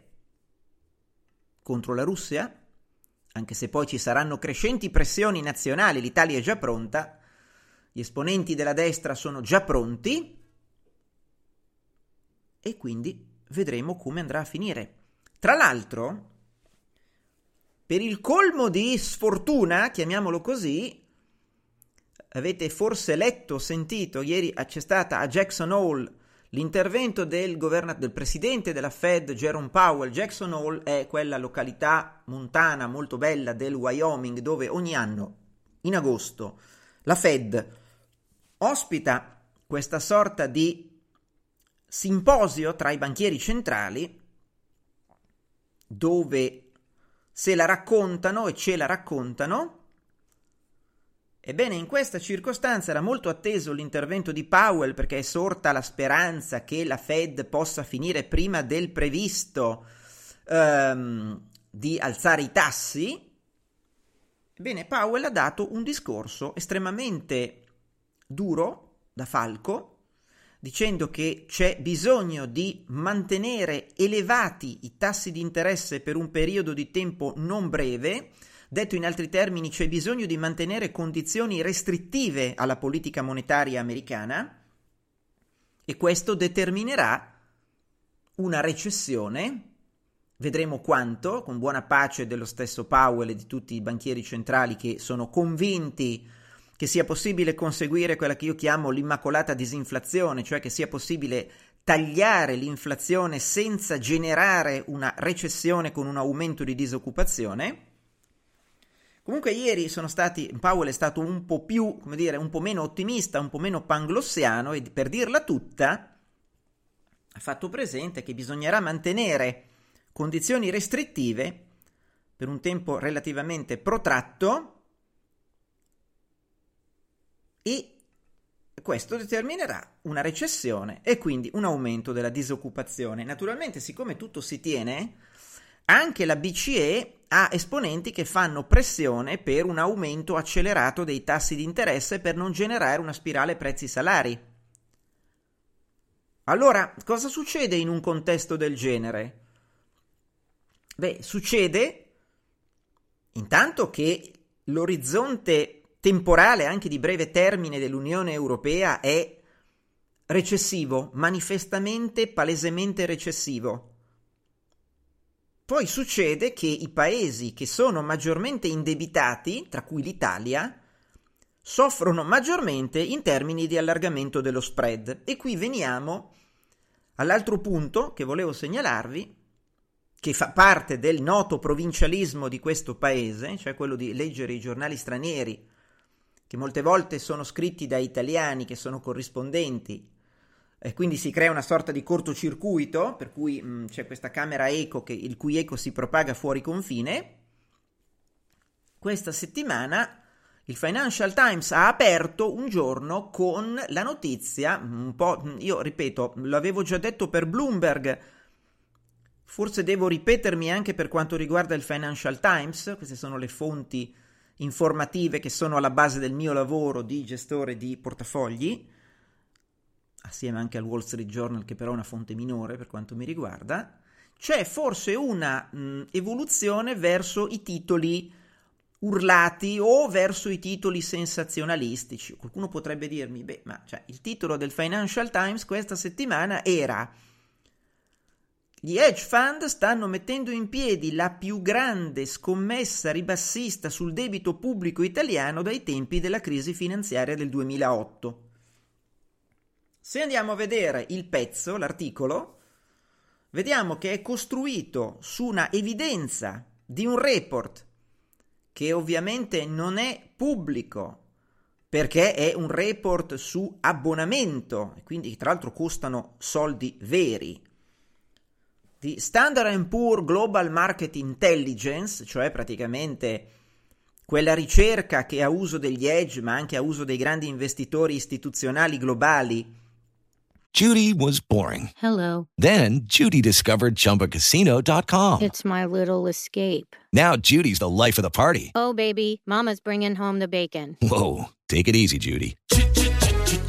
contro la Russia, anche se poi ci saranno crescenti pressioni nazionali, l'Italia è già pronta, gli esponenti della destra sono già pronti e quindi vedremo come andrà a finire. Tra l'altro, per il colmo di sfortuna, chiamiamolo così, avete forse letto, sentito, ieri c'è stata a Jackson Hole L'intervento del, governa- del presidente della Fed, Jerome Powell, Jackson Hole, è quella località montana molto bella del Wyoming dove ogni anno, in agosto, la Fed ospita questa sorta di simposio tra i banchieri centrali dove se la raccontano e ce la raccontano Ebbene, in questa circostanza era molto atteso l'intervento di Powell perché è sorta la speranza che la Fed possa finire prima del previsto um, di alzare i tassi. Ebbene, Powell ha dato un discorso estremamente duro da falco dicendo che c'è bisogno di mantenere elevati i tassi di interesse per un periodo di tempo non breve. Detto in altri termini, c'è bisogno di mantenere condizioni restrittive alla politica monetaria americana e questo determinerà una recessione. Vedremo quanto, con buona pace dello stesso Powell e di tutti i banchieri centrali che sono convinti che sia possibile conseguire quella che io chiamo l'immacolata disinflazione, cioè che sia possibile tagliare l'inflazione senza generare una recessione con un aumento di disoccupazione. Comunque ieri sono stati, Powell è stato un po' più, come dire, un po' meno ottimista, un po' meno panglossiano e per dirla tutta ha fatto presente che bisognerà mantenere condizioni restrittive per un tempo relativamente protratto e questo determinerà una recessione e quindi un aumento della disoccupazione. Naturalmente, siccome tutto si tiene, anche la BCE ha esponenti che fanno pressione per un aumento accelerato dei tassi di interesse per non generare una spirale prezzi-salari. Allora, cosa succede in un contesto del genere? Beh, succede intanto che l'orizzonte temporale anche di breve termine dell'Unione Europea è recessivo, manifestamente, palesemente recessivo. Poi succede che i paesi che sono maggiormente indebitati, tra cui l'Italia, soffrono maggiormente in termini di allargamento dello spread. E qui veniamo all'altro punto che volevo segnalarvi, che fa parte del noto provincialismo di questo paese, cioè quello di leggere i giornali stranieri che molte volte sono scritti da italiani che sono corrispondenti e quindi si crea una sorta di cortocircuito per cui mh, mm, c'è questa camera eco che, il cui eco si propaga fuori confine. Questa settimana il Financial Times ha aperto un giorno con la notizia, un po', mm, io ripeto, l'avevo già detto per Bloomberg, forse devo ripetermi anche per quanto riguarda il Financial Times, queste sono le fonti informative che sono alla base del mio lavoro di gestore di portafogli, assieme anche al Wall Street Journal che però è una fonte minore per quanto mi riguarda, c'è forse una mh, evoluzione verso i titoli urlati o verso i titoli sensazionalistici. Qualcuno potrebbe dirmi, beh, ma cioè, il titolo del Financial Times questa settimana era gli hedge fund stanno mettendo in piedi la più grande scommessa ribassista sul debito pubblico italiano dai tempi della crisi finanziaria del 2008. Se andiamo a vedere il pezzo, l'articolo, vediamo che è costruito su una evidenza di un report che ovviamente non è pubblico perché è un report su abbonamento quindi tra l'altro costano soldi veri di Standard Poor Global Market Intelligence, cioè praticamente quella ricerca che a uso degli edge ma anche a uso dei grandi investitori istituzionali globali. Judy was boring. Hello. Then Judy discovered chumbacasino.com. It's my little escape. Now Judy's the life of the party. Oh baby, mama's bringing home the bacon. Whoa, take it easy Judy.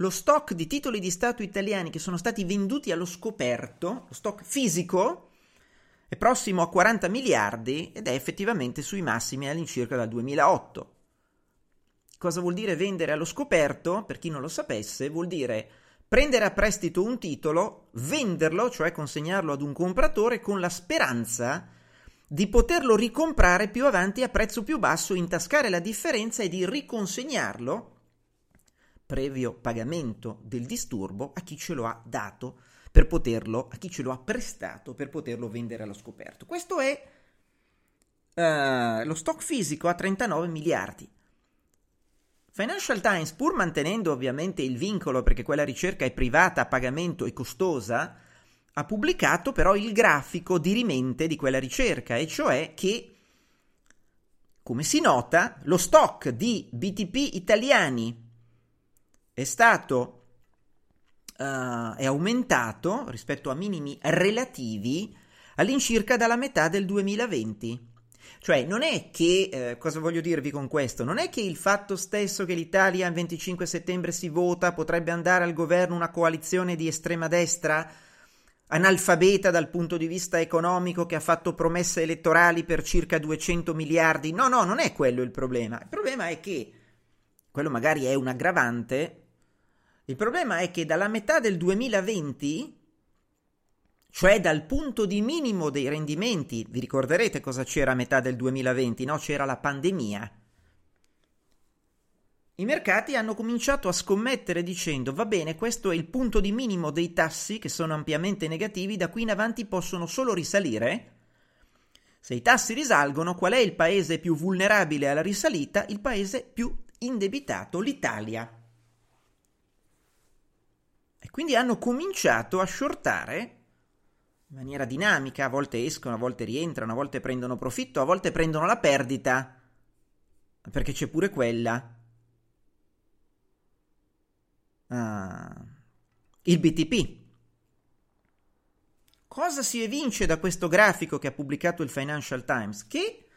lo stock di titoli di Stato italiani che sono stati venduti allo scoperto, lo stock fisico, è prossimo a 40 miliardi ed è effettivamente sui massimi all'incirca dal 2008. Cosa vuol dire vendere allo scoperto? Per chi non lo sapesse, vuol dire prendere a prestito un titolo, venderlo, cioè consegnarlo ad un compratore con la speranza di poterlo ricomprare più avanti a prezzo più basso, intascare la differenza e di riconsegnarlo, previo pagamento del disturbo, a chi ce lo ha dato per poterlo, a chi ce lo ha prestato per poterlo vendere allo scoperto. Questo è uh, lo stock fisico a 39 miliardi. Financial Times, pur mantenendo ovviamente il vincolo perché quella ricerca è privata, a pagamento e costosa, ha pubblicato però il grafico di rimente di quella ricerca, e cioè che, come si nota, lo stock di BTP italiani è stato uh, è aumentato rispetto a minimi relativi all'incirca dalla metà del 2020. Cioè, non è che, eh, cosa voglio dirvi con questo? Non è che il fatto stesso che l'Italia il 25 settembre si vota potrebbe andare al governo una coalizione di estrema destra analfabeta dal punto di vista economico che ha fatto promesse elettorali per circa 200 miliardi. No, no, non è quello il problema. Il problema è che, quello magari è un aggravante, il problema è che dalla metà del 2020, cioè dal punto di minimo dei rendimenti, vi ricorderete cosa c'era a metà del 2020, no? C'era la pandemia i mercati hanno cominciato a scommettere dicendo va bene, questo è il punto di minimo dei tassi che sono ampiamente negativi, da qui in avanti possono solo risalire. Se i tassi risalgono, qual è il paese più vulnerabile alla risalita? Il paese più indebitato, l'Italia. E quindi hanno cominciato a shortare in maniera dinamica, a volte escono, a volte rientrano, a volte prendono profitto, a volte prendono la perdita, perché c'è pure quella uh, il BTP. Cosa si evince da questo grafico che ha pubblicato il Financial Times? Che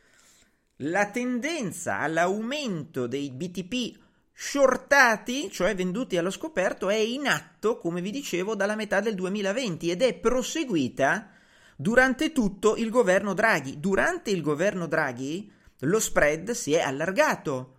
la tendenza all'aumento dei BTP shortati, cioè venduti allo scoperto, è in atto, come vi dicevo, dalla metà del 2020 ed è proseguita durante tutto il governo Draghi. Durante il governo Draghi lo spread si è allargato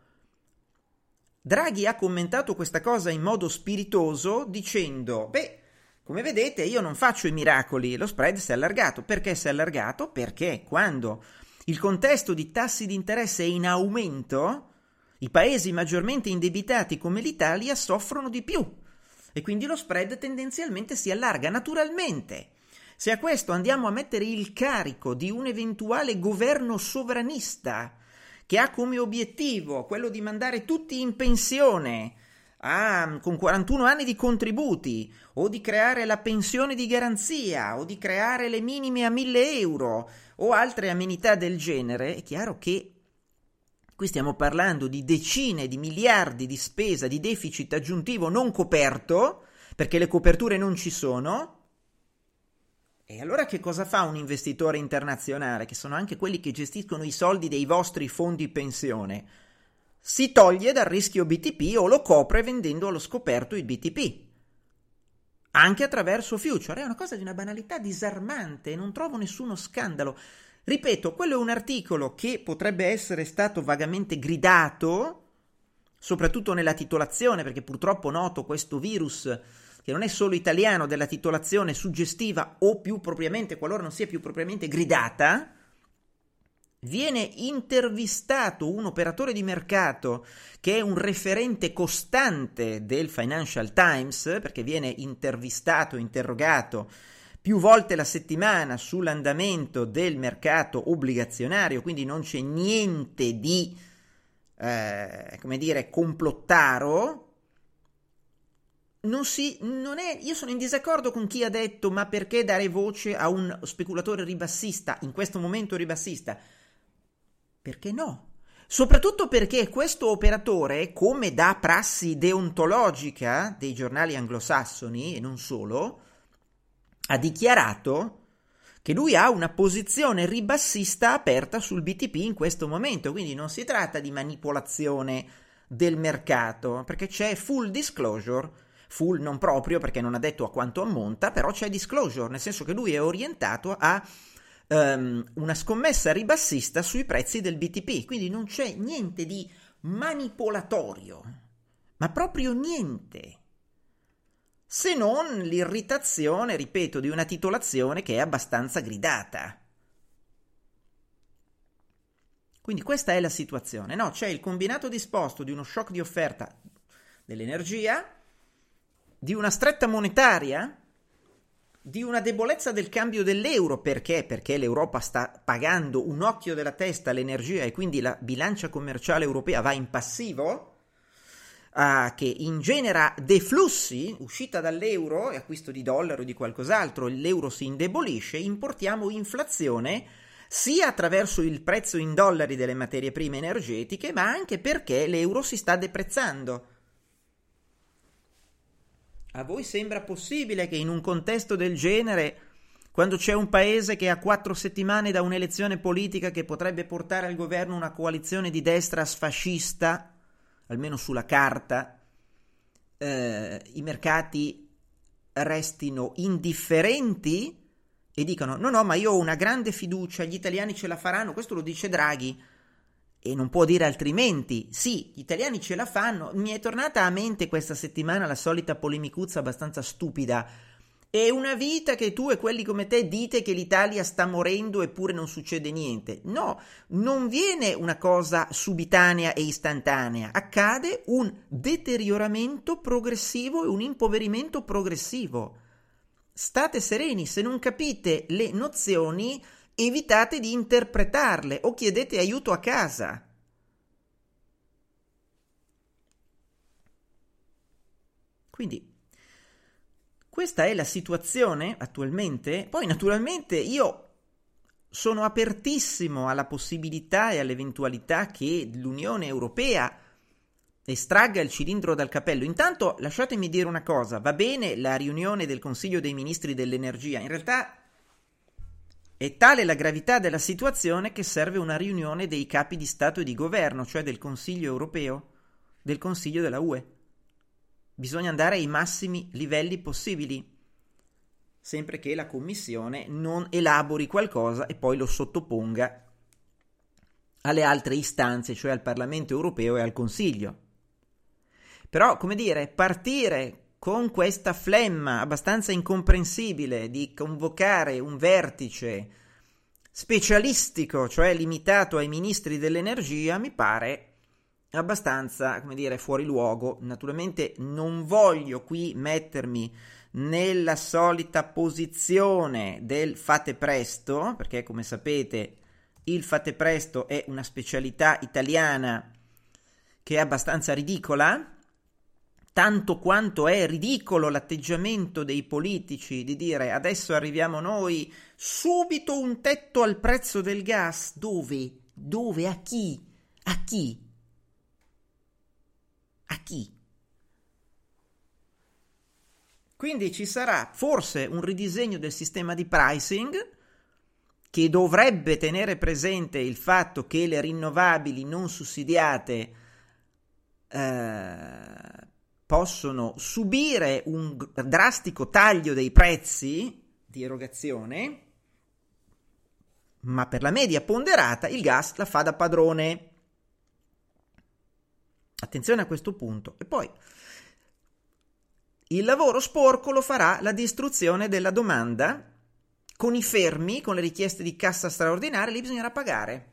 Draghi ha commentato questa cosa in modo spiritoso dicendo, beh, come vedete io non faccio i miracoli, lo spread si è allargato. Perché si è allargato? Perché quando il contesto di tassi di interesse è in aumento, i paesi maggiormente indebitati come l'Italia soffrono di più e quindi lo spread tendenzialmente si allarga. Naturalmente, se a questo andiamo a mettere il carico di un eventuale governo sovranista, che ha come obiettivo quello di mandare tutti in pensione a, con 41 anni di contributi, o di creare la pensione di garanzia, o di creare le minime a 1000 euro, o altre amenità del genere, è chiaro che qui stiamo parlando di decine di miliardi di spesa di deficit aggiuntivo non coperto, perché le coperture non ci sono, e allora che cosa fa un investitore internazionale, che sono anche quelli che gestiscono i soldi dei vostri fondi pensione? Si toglie dal rischio BTP o lo copre vendendo allo scoperto il BTP. Anche attraverso future. È una cosa di una banalità disarmante, non trovo nessuno scandalo. Ripeto, quello è un articolo che potrebbe essere stato vagamente gridato, soprattutto nella titolazione, perché purtroppo noto questo virus che non è solo italiano della titolazione suggestiva o più propriamente, qualora non sia più propriamente gridata, viene intervistato un operatore di mercato che è un referente costante del Financial Times, perché viene intervistato, interrogato più volte la settimana sull'andamento del mercato obbligazionario, quindi non c'è niente di, eh, come dire, complottaro, non si, non è, io sono in disaccordo con chi ha detto ma perché dare voce a un speculatore ribassista, in questo momento ribassista? Perché no? Soprattutto perché questo operatore, come da prassi deontologica dei giornali anglosassoni e non solo, ha dichiarato che lui ha una posizione ribassista aperta sul BTP in questo momento, quindi non si tratta di manipolazione del mercato, perché c'è full disclosure full non proprio perché non ha detto a quanto ammonta, però c'è disclosure, nel senso che lui è orientato a um, una scommessa ribassista sui prezzi del BTP, quindi non c'è niente di manipolatorio, ma proprio niente. Se non l'irritazione, ripeto, di una titolazione che è abbastanza gridata. Quindi questa è la situazione. No, c'è il combinato disposto di uno shock di offerta dell'energia, di una stretta monetaria, di una debolezza del cambio dell'euro. Perché? Perché l'Europa sta pagando un occhio della testa all'energia e quindi la bilancia commerciale europea va in passivo. Uh, che ingenera deflussi, uscita dall'euro e acquisto di dollaro o di qualcos'altro, l'euro si indebolisce, importiamo inflazione sia attraverso il prezzo in dollari delle materie prime energetiche, ma anche perché l'euro si sta deprezzando. A voi sembra possibile che in un contesto del genere, quando c'è un paese che ha quattro settimane da un'elezione politica che potrebbe portare al governo una coalizione di destra sfascista, almeno sulla carta, eh, i mercati restino indifferenti e dicano no no ma io ho una grande fiducia, gli italiani ce la faranno, questo lo dice Draghi e non può dire altrimenti. Sì, gli italiani ce la fanno. Mi è tornata a mente questa settimana la solita polemicuzza abbastanza stupida. È una vita che tu e quelli come te dite che l'Italia sta morendo eppure non succede niente. No, non viene una cosa subitanea e istantanea, accade un deterioramento progressivo e un impoverimento progressivo. State sereni, se non capite le nozioni evitate di interpretarle o chiedete aiuto a casa. Quindi questa è la situazione attualmente. Poi naturalmente io sono apertissimo alla possibilità e all'eventualità che l'Unione Europea estragga il cilindro dal capello. Intanto lasciatemi dire una cosa, va bene la riunione del Consiglio dei Ministri dell'Energia, in realtà è tale la gravità della situazione che serve una riunione dei capi di Stato e di governo, cioè del Consiglio europeo, del Consiglio della UE. Bisogna andare ai massimi livelli possibili, sempre che la Commissione non elabori qualcosa e poi lo sottoponga alle altre istanze, cioè al Parlamento europeo e al Consiglio. Però, come dire, partire con questa flemma abbastanza incomprensibile di convocare un vertice specialistico, cioè limitato ai ministri dell'energia, mi pare abbastanza, come dire, fuori luogo. Naturalmente non voglio qui mettermi nella solita posizione del fate presto, perché come sapete il fate presto è una specialità italiana che è abbastanza ridicola, tanto quanto è ridicolo l'atteggiamento dei politici di dire adesso arriviamo noi, subito un tetto al prezzo del gas, dove? Dove? A chi? A chi? Chi? Quindi ci sarà forse un ridisegno del sistema di pricing che dovrebbe tenere presente il fatto che le rinnovabili non sussidiate eh, possono subire un drastico taglio dei prezzi di erogazione, ma per la media ponderata il gas la fa da padrone. Attenzione a questo punto. E poi il lavoro sporco lo farà la distruzione della domanda con i fermi, con le richieste di cassa straordinaria, lì bisognerà pagare.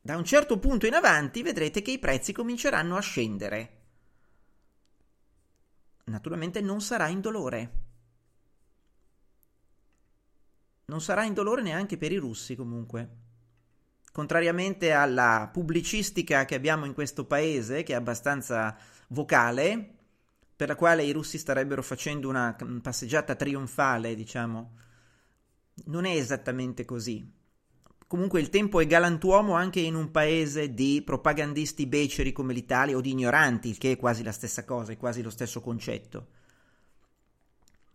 Da un certo punto in avanti vedrete che i prezzi cominceranno a scendere naturalmente non sarà indolore. Non sarà indolore neanche per i russi comunque. Contrariamente alla pubblicistica che abbiamo in questo paese, che è abbastanza vocale, per la quale i russi starebbero facendo una passeggiata trionfale, diciamo, non è esattamente così. Comunque il tempo è galantuomo anche in un paese di propagandisti beceri come l'Italia o di ignoranti, che è quasi la stessa cosa, è quasi lo stesso concetto.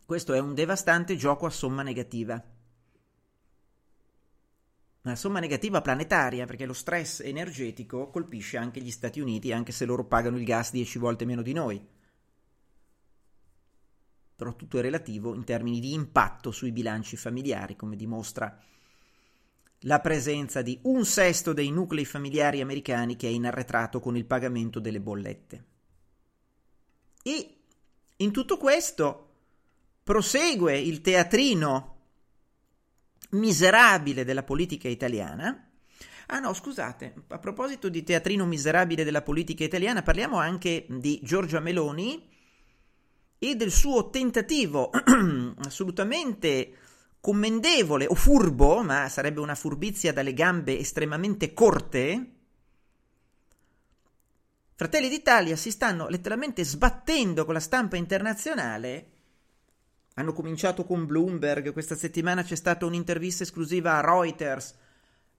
Questo è un devastante gioco a somma negativa. Una somma negativa planetaria, perché lo stress energetico colpisce anche gli Stati Uniti, anche se loro pagano il gas 10 volte meno di noi. Però tutto è relativo in termini di impatto sui bilanci familiari, come dimostra la presenza di un sesto dei nuclei familiari americani che è in arretrato con il pagamento delle bollette. E in tutto questo prosegue il teatrino miserabile della politica italiana, Ah no, scusate, a proposito di teatrino miserabile della politica italiana, parliamo anche di Giorgia Meloni e del suo tentativo *clears throat* assolutamente commendevole o furbo, ma sarebbe una furbizia dalle gambe estremamente corte. Fratelli d'Italia si stanno letteralmente sbattendo con la stampa internazionale. Hanno cominciato con Bloomberg, questa settimana c'è stata un'intervista esclusiva a Reuters.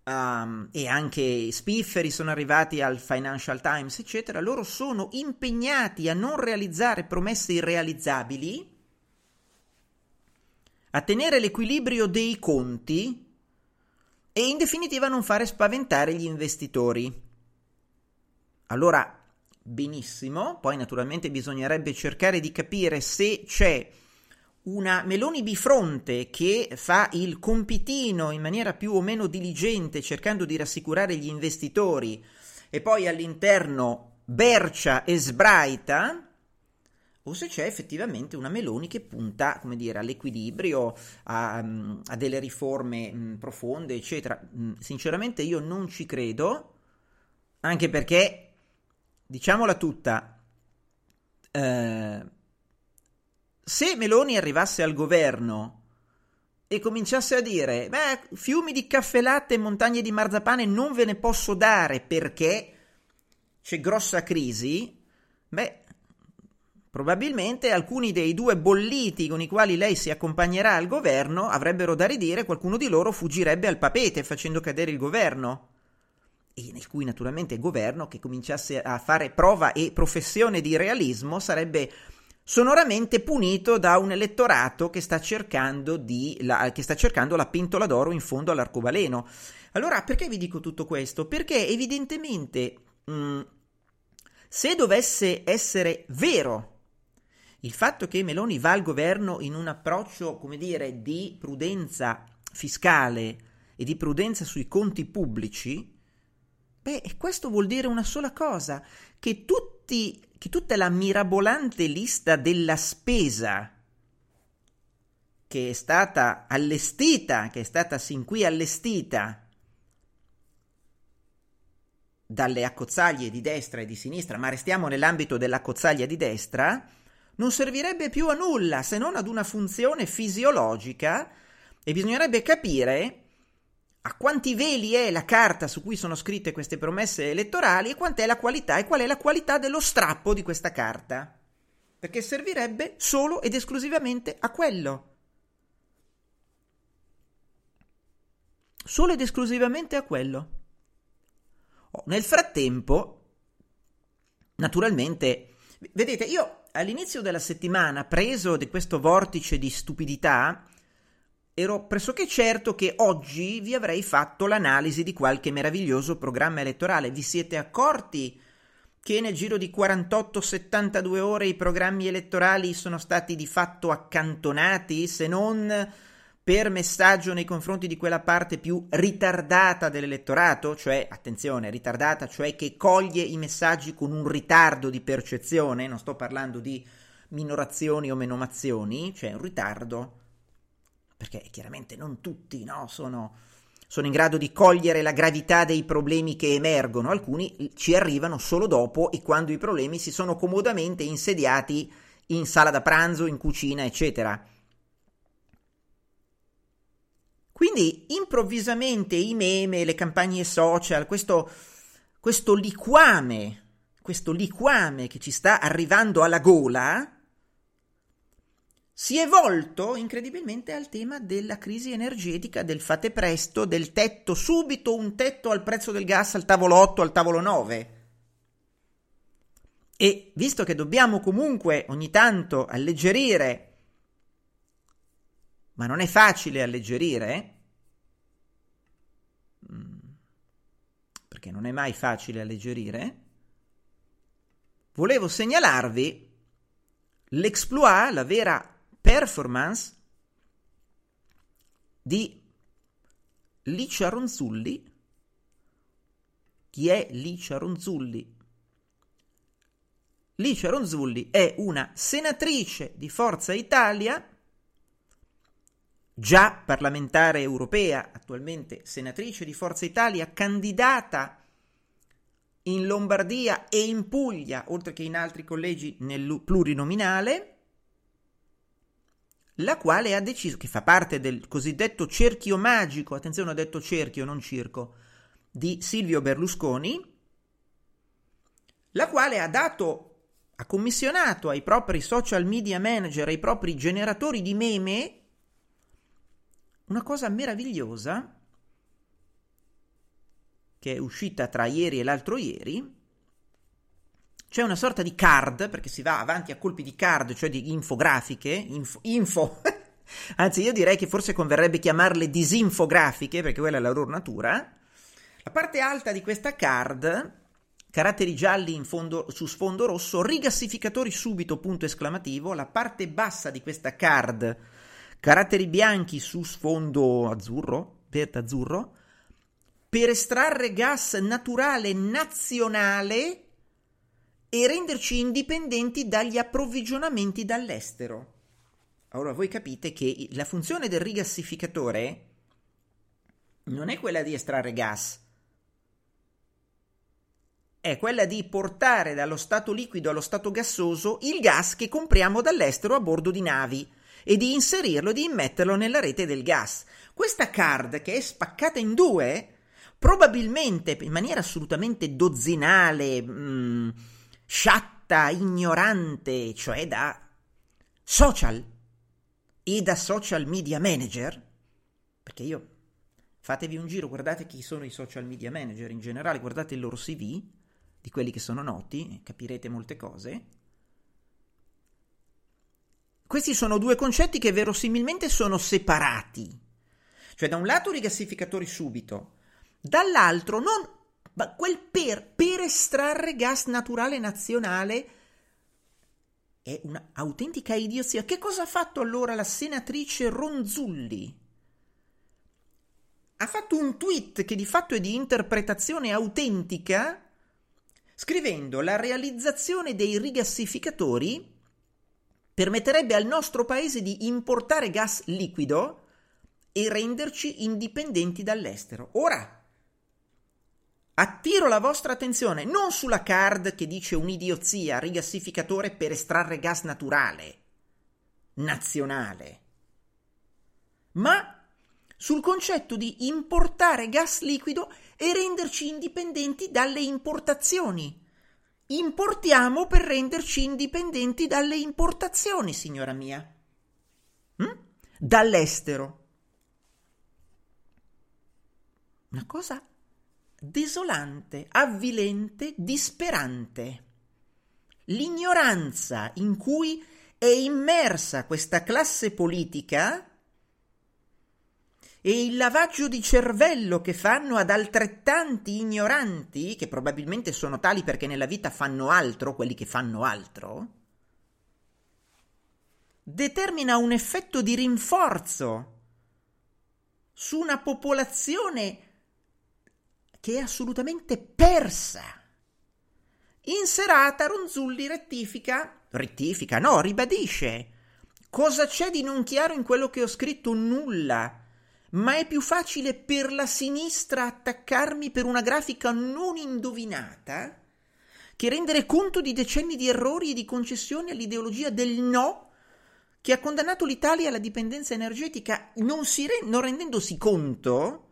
Um, e anche spifferi sono arrivati al Financial Times, eccetera, loro sono impegnati a non realizzare promesse irrealizzabili, a tenere l'equilibrio dei conti e in definitiva non fare spaventare gli investitori. Allora, benissimo, poi naturalmente bisognerebbe cercare di capire se c'è una Meloni bifronte che fa il compitino in maniera più o meno diligente cercando di rassicurare gli investitori e poi all'interno bercia e sbraita o se c'è effettivamente una Meloni che punta, come dire, all'equilibrio, a, a delle riforme mh, profonde, eccetera. Mh, sinceramente io non ci credo, anche perché, diciamola tutta, eh, se Meloni arrivasse al governo e cominciasse a dire, beh, fiumi di caffè latte e montagne di marzapane non ve ne posso dare perché c'è grossa crisi, beh, probabilmente alcuni dei due bolliti con i quali lei si accompagnerà al governo avrebbero da ridire, qualcuno di loro fuggirebbe al papete facendo cadere il governo. E nel cui naturalmente il governo che cominciasse a fare prova e professione di realismo sarebbe sonoramente punito da un elettorato che sta cercando, di, la, che sta cercando la pentola d'oro in fondo all'arcobaleno. Allora, perché vi dico tutto questo? Perché evidentemente, mh, mm, se dovesse essere vero il fatto che Meloni va al governo in un approccio, come dire, di prudenza fiscale e di prudenza sui conti pubblici, beh, questo vuol dire una sola cosa, che tutti che tutta la mirabolante lista della spesa che è stata allestita, che è stata sin qui allestita dalle accozzaglie di destra e di sinistra, ma restiamo nell'ambito dell'accozzaglia di destra, non servirebbe più a nulla se non ad una funzione fisiologica e bisognerebbe capire a quanti veli è la carta su cui sono scritte queste promesse elettorali e quant'è la qualità e qual è la qualità dello strappo di questa carta. Perché servirebbe solo ed esclusivamente a quello. Solo ed esclusivamente a quello. Oh, nel frattempo, naturalmente, vedete, io all'inizio della settimana, preso di questo vortice di stupidità, ero pressoché certo che oggi vi avrei fatto l'analisi di qualche meraviglioso programma elettorale. Vi siete accorti che nel giro di 48-72 ore i programmi elettorali sono stati di fatto accantonati, se non per messaggio nei confronti di quella parte più ritardata dell'elettorato, cioè, attenzione, ritardata, cioè che coglie i messaggi con un ritardo di percezione, non sto parlando di minorazioni o menomazioni, cioè un ritardo perché chiaramente non tutti no, sono, sono in grado di cogliere la gravità dei problemi che emergono, alcuni ci arrivano solo dopo e quando i problemi si sono comodamente insediati in sala da pranzo, in cucina, eccetera. Quindi improvvisamente i meme, le campagne social, questo, questo liquame, questo liquame che ci sta arrivando alla gola, si è volto incredibilmente al tema della crisi energetica, del fate presto, del tetto, subito un tetto al prezzo del gas al tavolo 8, al tavolo 9. E visto che dobbiamo comunque ogni tanto alleggerire, ma non è facile alleggerire, mm, perché non è mai facile alleggerire, volevo segnalarvi l'exploit, la vera performance di Licia Ronzulli. Chi è Licia Ronzulli? Licia Ronzulli è una senatrice di Forza Italia già parlamentare europea, attualmente senatrice di Forza Italia, candidata in Lombardia e in Puglia, oltre che in altri collegi nel plurinominale, la quale ha deciso, che fa parte del cosiddetto cerchio magico, attenzione ho detto cerchio, non circo, di Silvio Berlusconi, la quale ha dato, ha commissionato ai propri social media manager, ai propri generatori di meme, una cosa meravigliosa che è uscita tra ieri e l'altro ieri. C'è una sorta di card, perché si va avanti a colpi di card, cioè di infografiche, info, info. *laughs* anzi io direi che forse converrebbe chiamarle disinfografiche, perché quella è la loro natura. La parte alta di questa card caratteri gialli fondo, su sfondo rosso, rigassificatori subito, punto esclamativo, la parte bassa di questa card, caratteri bianchi su sfondo azzurro, verde azzurro, per estrarre gas naturale nazionale e renderci indipendenti dagli approvvigionamenti dall'estero. Allora voi capite che la funzione del rigassificatore non è quella di estrarre gas, è quella di portare dallo stato liquido allo stato gassoso il gas che compriamo dall'estero a bordo di navi e di inserirlo e di immetterlo nella rete del gas. Questa card che è spaccata in due, probabilmente in maniera assolutamente dozzinale, mh, mm, sciatta, ignorante, cioè da social e da social media manager, perché io fatevi un giro, guardate chi sono i social media manager in generale, guardate il loro CV, di quelli che sono noti, capirete molte cose. Questi sono due concetti che verosimilmente sono separati. Cioè da un lato rigassificatori subito, dall'altro non ma quel per, per estrarre gas naturale nazionale è un'autentica idiozia. Che cosa ha fatto allora la senatrice Ronzulli? Ha fatto un tweet che di fatto è di interpretazione autentica scrivendo la realizzazione dei rigassificatori permetterebbe al nostro paese di importare gas liquido e renderci indipendenti dall'estero. Ora, attiro la vostra attenzione non sulla card che dice un'idiozia, rigassificatore per estrarre gas naturale, nazionale, ma sul concetto di importare gas liquido e renderci indipendenti dalle importazioni. Importiamo per renderci indipendenti dalle importazioni, signora mia. Hm? Dall'estero. Una cosa desolante, avvilente, disperante. L'ignoranza in cui è immersa questa classe politica e il lavaggio di cervello che fanno ad altrettanti ignoranti, che probabilmente sono tali perché nella vita fanno altro, quelli che fanno altro, determina un effetto di rinforzo su una popolazione che è assolutamente persa. In serata Ronzulli rettifica, rettifica, no, ribadisce. Cosa c'è di non chiaro in quello che ho scritto? Nulla ma è più facile per la sinistra attaccarmi per una grafica non indovinata che rendere conto di decenni di errori e di concessioni all'ideologia del no che ha condannato l'Italia alla dipendenza energetica non, re- non rendendosi conto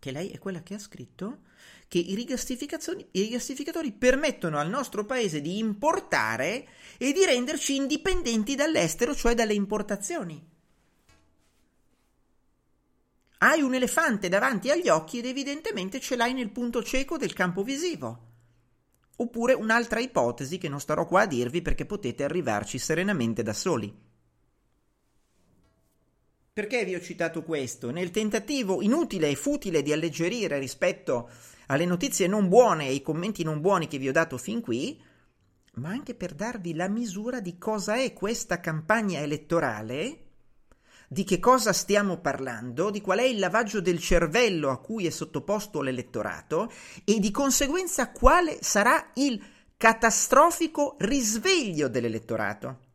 che lei è quella che ha scritto che i i rigassificatori permettono al nostro paese di importare e di renderci indipendenti dall'estero, cioè dalle importazioni. Hai un elefante davanti agli occhi ed evidentemente ce l'hai nel punto cieco del campo visivo. Oppure un'altra ipotesi che non starò qua a dirvi perché potete arrivarci serenamente da soli. Perché vi ho citato questo? Nel tentativo inutile e futile di alleggerire rispetto alle notizie non buone e ai commenti non buoni che vi ho dato fin qui, ma anche per darvi la misura di cosa è questa campagna elettorale di che cosa stiamo parlando, di qual è il lavaggio del cervello a cui è sottoposto l'elettorato e di conseguenza quale sarà il catastrofico risveglio dell'elettorato.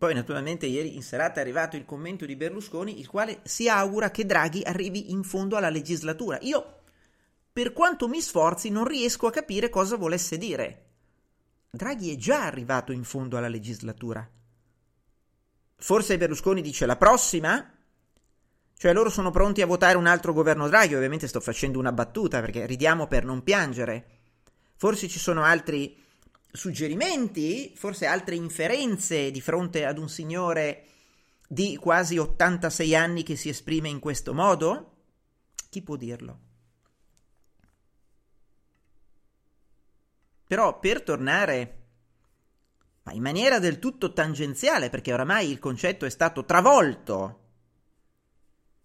Poi naturalmente ieri in serata è arrivato il commento di Berlusconi, il quale si augura che Draghi arrivi in fondo alla legislatura. Io, per quanto mi sforzi, non riesco a capire cosa volesse dire. Draghi è già arrivato in fondo alla legislatura. Forse Berlusconi dice la prossima? Cioè loro sono pronti a votare un altro governo Draghi, ovviamente sto facendo una battuta perché ridiamo per non piangere. Forse ci sono altri suggerimenti, forse altre inferenze di fronte ad un signore di quasi 86 anni che si esprime in questo modo? Chi può dirlo? Però per tornare ma in maniera del tutto tangenziale, perché oramai il concetto è stato travolto.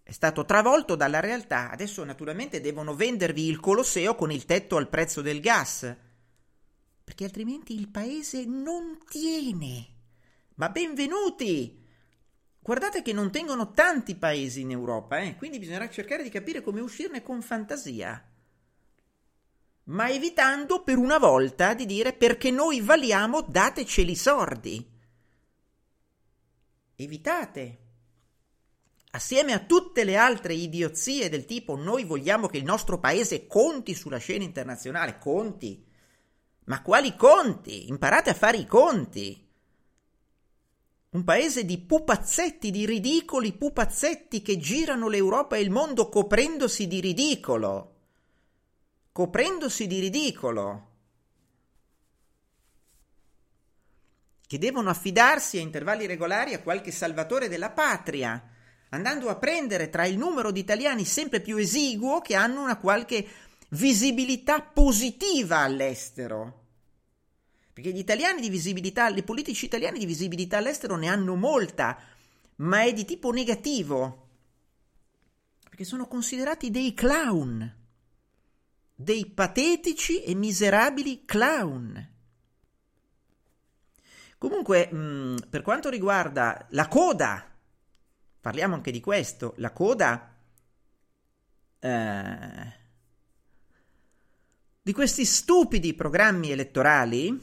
È stato travolto dalla realtà. Adesso naturalmente devono vendervi il Colosseo con il tetto al prezzo del gas perché altrimenti il paese non tiene. Ma benvenuti! Guardate che non tengono tanti paesi in Europa, eh? quindi bisognerà cercare di capire come uscirne con fantasia. Ma evitando per una volta di dire perché noi valiamo, dateceli sordi. Evitate. Assieme a tutte le altre idiozie del tipo noi vogliamo che il nostro paese conti sulla scena internazionale, conti ma quali conti? Imparate a fare i conti. Un paese di pupazzetti, di ridicoli pupazzetti che girano l'Europa e il mondo coprendosi di ridicolo. Coprendosi di ridicolo. Che devono affidarsi a intervalli regolari a qualche salvatore della patria, andando a prendere tra il numero di italiani sempre più esiguo che hanno una qualche visibilità positiva all'estero. Perché gli italiani di visibilità, i politici italiani di visibilità all'estero ne hanno molta, ma è di tipo negativo. Perché sono considerati dei clown, dei patetici e miserabili clown. Comunque, mh, mm, per quanto riguarda la coda, parliamo anche di questo, la coda eh, di questi stupidi programmi elettorali,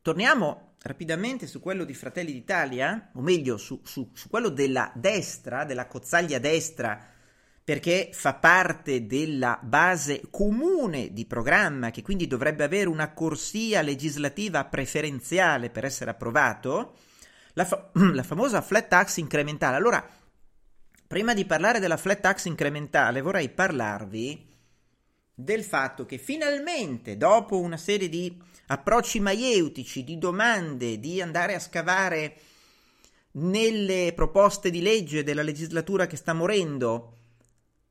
torniamo rapidamente su quello di Fratelli d'Italia, o meglio su, su, su quello della destra, della cozzaglia destra, perché fa parte della base comune di programma che quindi dovrebbe avere una corsia legislativa preferenziale per essere approvato, la, fa- *clears throat* la famosa flat tax incrementale. Allora, prima di parlare della flat tax incrementale vorrei parlarvi del fatto che finalmente, dopo una serie di approcci maieutici, di domande, di andare a scavare nelle proposte di legge della legislatura che sta morendo,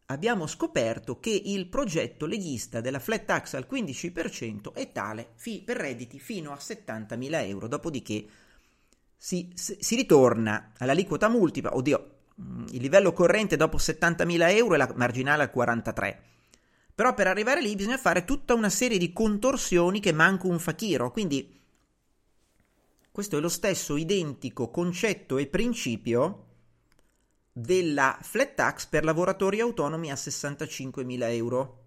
abbiamo scoperto che il progetto leghista della flat tax al 15% è tale fi- per redditi fino a 70.000 euro, dopodiché si, si ritorna all'aliquota multipla, oddio, mm, il livello corrente dopo 70.000 euro è la marginale al 43%. Però per arrivare lì bisogna fare tutta una serie di contorsioni che manca un fakiro. Quindi questo è lo stesso identico concetto e principio della flat tax per lavoratori autonomi a 65.000 euro,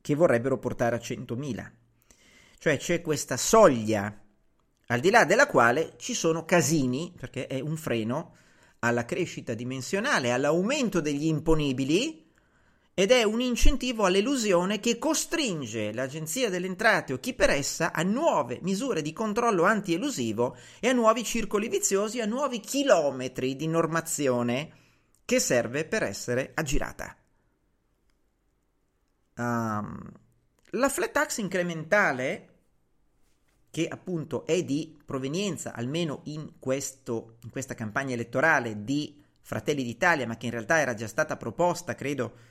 che vorrebbero portare a 100.000. Cioè c'è questa soglia al di là della quale ci sono casini, perché è un freno alla crescita dimensionale, all'aumento degli imponibili ed è un incentivo all'elusione che costringe l'Agenzia delle Entrate o chi per essa a nuove misure di controllo anti-elusivo e a nuovi circoli viziosi, a nuovi chilometri di normazione che serve per essere aggirata. Um, la flat tax incrementale, che appunto è di provenienza, almeno in, questo, in questa campagna elettorale, di Fratelli d'Italia, ma che in realtà era già stata proposta, credo,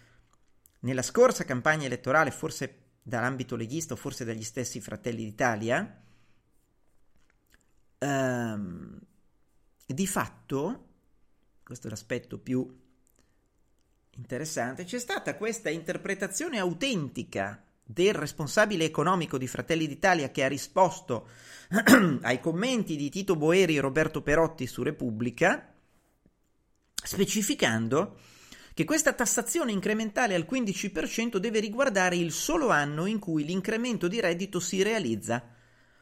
nella scorsa campagna elettorale, forse dall'ambito leghista o forse dagli stessi Fratelli d'Italia, ehm, di fatto, questo è l'aspetto più interessante, c'è stata questa interpretazione autentica del responsabile economico di Fratelli d'Italia che ha risposto *clears throat* ai commenti di Tito Boeri e Roberto Perotti su Repubblica, specificando che questa tassazione incrementale al 15% deve riguardare il solo anno in cui l'incremento di reddito si realizza.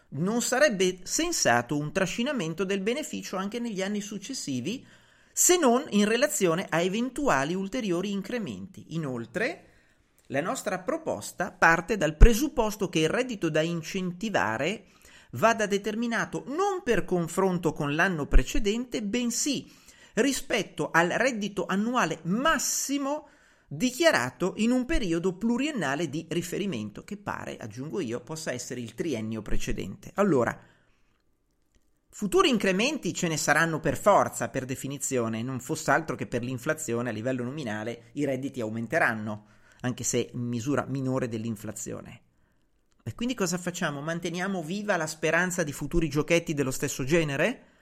non sarebbe sensato un trascinamento del beneficio anche negli anni successivi, se non in relazione a eventuali ulteriori incrementi. Inoltre, la nostra proposta parte dal presupposto che il reddito da incentivare vada determinato non per confronto con l'anno precedente, bensì rispetto al reddito annuale massimo dichiarato in un periodo pluriennale di riferimento, che pare, aggiungo io, possa essere il triennio precedente. Allora, futuri incrementi ce ne saranno per forza, per definizione, non fosse altro che per l'inflazione a livello nominale i redditi aumenteranno, anche se in misura minore dell'inflazione. E quindi cosa facciamo? Manteniamo viva la speranza di futuri giochetti dello stesso genere?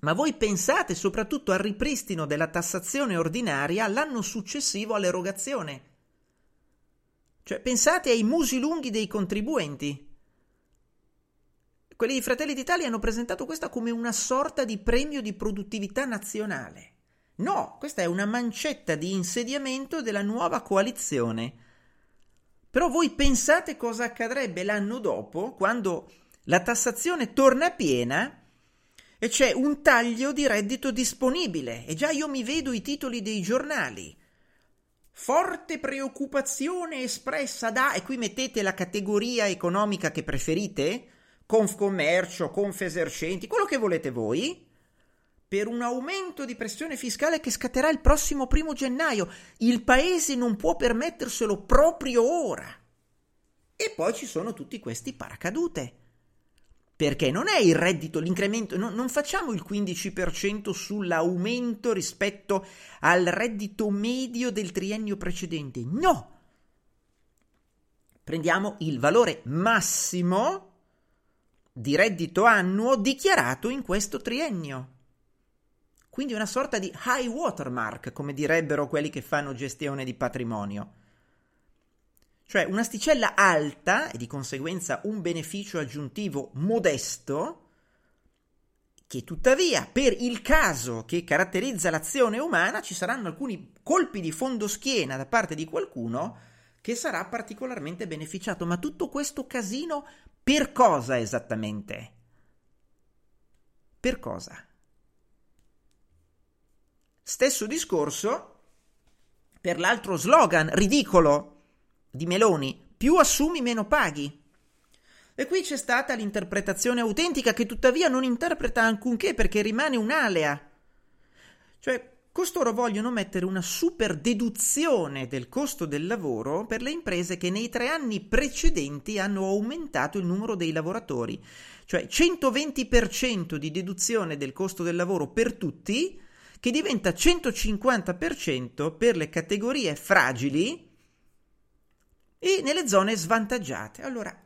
Ma voi pensate soprattutto al ripristino della tassazione ordinaria l'anno successivo all'erogazione. Cioè pensate ai musi lunghi dei contribuenti. Quelli di Fratelli d'Italia hanno presentato questa come una sorta di premio di produttività nazionale. No, questa è una mancetta di insediamento della nuova coalizione. Però voi pensate cosa accadrebbe l'anno dopo, quando la tassazione torna piena e c'è un taglio di reddito disponibile e già io mi vedo i titoli dei giornali. Forte preoccupazione espressa da e qui mettete la categoria economica che preferite, Confcommercio, Confesercenti, quello che volete voi, per un aumento di pressione fiscale che scatterà il prossimo primo gennaio. Il paese non può permetterselo proprio ora. E poi ci sono tutti questi paracadute perché non è il reddito, l'incremento, no, non facciamo il 15% sull'aumento rispetto al reddito medio del triennio precedente, no! Prendiamo il valore massimo di reddito annuo dichiarato in questo triennio. Quindi una sorta di high watermark, come direbbero quelli che fanno gestione di patrimonio. Cioè un'asticella alta e di conseguenza un beneficio aggiuntivo modesto, che tuttavia per il caso che caratterizza l'azione umana ci saranno alcuni colpi di fondoschiena da parte di qualcuno che sarà particolarmente beneficiato. Ma tutto questo casino per cosa esattamente? Per cosa? Stesso discorso per l'altro slogan ridicolo di Meloni, più assumi meno paghi. E qui c'è stata l'interpretazione autentica che tuttavia non interpreta alcunché perché rimane un'alea. Cioè, costoro vogliono mettere una super deduzione del costo del lavoro per le imprese che nei tre anni precedenti hanno aumentato il numero dei lavoratori. Cioè 120% di deduzione del costo del lavoro per tutti, che diventa 150% per le categorie fragili, e nelle zone svantaggiate. Allora,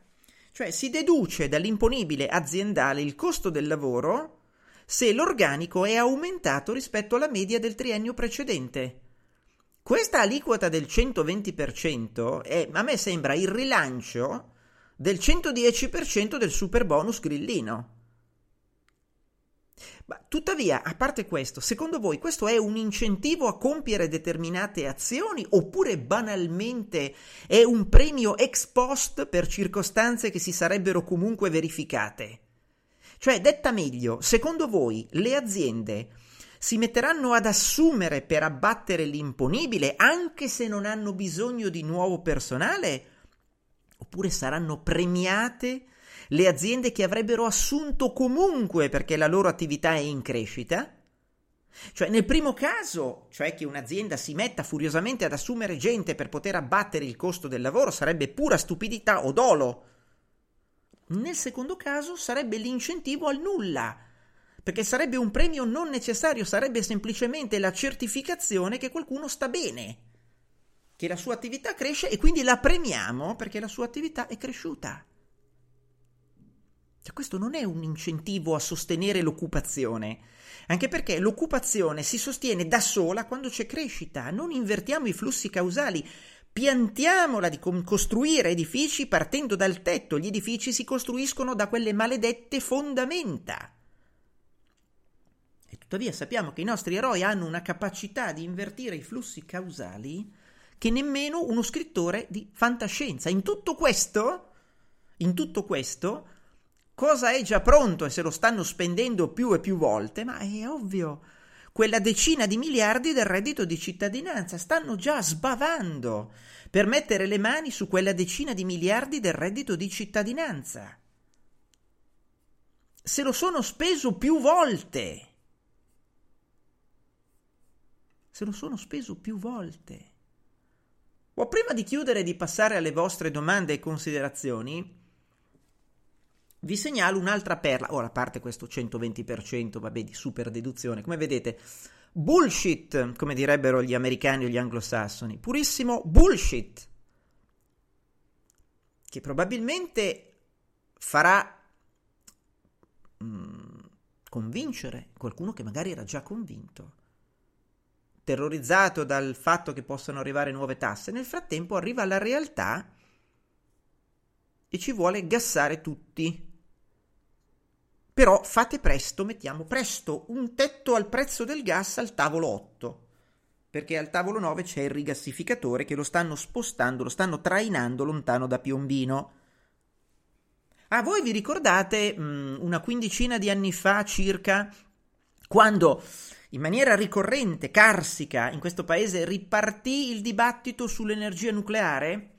cioè si deduce dall'imponibile aziendale il costo del lavoro se l'organico è aumentato rispetto alla media del triennio precedente. Questa aliquota del 120% è, a me sembra il rilancio del 110% del super bonus grillino. Ma, tuttavia, a parte questo, secondo voi questo è un incentivo a compiere determinate azioni oppure banalmente è un premio ex post per circostanze che si sarebbero comunque verificate? Cioè, detta meglio, secondo voi le aziende si metteranno ad assumere per abbattere l'imponibile anche se non hanno bisogno di nuovo personale? Oppure saranno premiate le aziende che avrebbero assunto comunque perché la loro attività è in crescita? Cioè, nel primo caso, cioè che un'azienda si metta furiosamente ad assumere gente per poter abbattere il costo del lavoro, sarebbe pura stupidità o dolo. Nel secondo caso sarebbe l'incentivo al nulla, perché sarebbe un premio non necessario, sarebbe semplicemente la certificazione che qualcuno sta bene, che la sua attività cresce e quindi la premiamo perché la sua attività è cresciuta. Cioè, questo non è un incentivo a sostenere l'occupazione, anche perché l'occupazione si sostiene da sola quando c'è crescita, non invertiamo i flussi causali, piantiamola di costruire edifici partendo dal tetto, gli edifici si costruiscono da quelle maledette fondamenta. E tuttavia sappiamo che i nostri eroi hanno una capacità di invertire i flussi causali che nemmeno uno scrittore di fantascienza. In tutto questo In tutto questo, cosa è già pronto e se lo stanno spendendo più e più volte? Ma è ovvio, quella decina di miliardi del reddito di cittadinanza stanno già sbavando per mettere le mani su quella decina di miliardi del reddito di cittadinanza. Se lo sono speso più volte. Se lo sono speso più volte. Ma prima di chiudere e di passare alle vostre domande e considerazioni, vi segnalo un'altra perla. Ora, a parte questo 120%, vabbè, di super deduzione, come vedete, bullshit, come direbbero gli americani o gli anglosassoni, purissimo bullshit, che probabilmente farà mm, convincere qualcuno che magari era già convinto terrorizzato dal fatto che possano arrivare nuove tasse, nel frattempo arriva la realtà e ci vuole gassare tutti. Però fate presto, mettiamo presto un tetto al prezzo del gas al tavolo 8, perché al tavolo 9 c'è il rigassificatore che lo stanno spostando, lo stanno trainando lontano da Piombino. Ah, voi vi ricordate mh, mm, una quindicina di anni fa circa, quando in maniera ricorrente, carsica, in questo paese ripartì il dibattito sull'energia nucleare,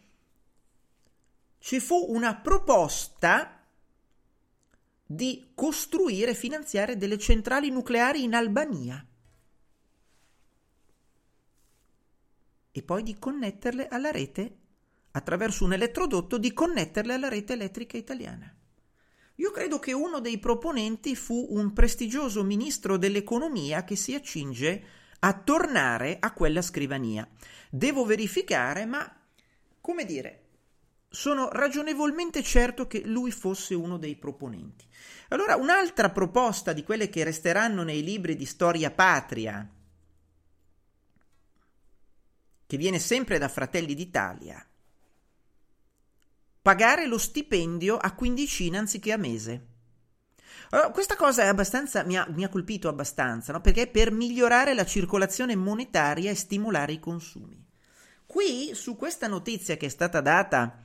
ci fu una proposta di costruire e finanziare delle centrali nucleari in Albania e poi di connetterle alla rete attraverso un elettrodotto di connetterle alla rete elettrica italiana. Io credo che uno dei proponenti fu un prestigioso ministro dell'economia che si accinge a tornare a quella scrivania. Devo verificare, ma come dire, sono ragionevolmente certo che lui fosse uno dei proponenti. Allora, un'altra proposta di quelle che resteranno nei libri di storia patria, che viene sempre da Fratelli d'Italia, pagare lo stipendio a quindicina anziché a mese. Allora, questa cosa mi ha, mi ha colpito abbastanza, no? perché è per migliorare la circolazione monetaria e stimolare i consumi. Qui, su questa notizia che è stata data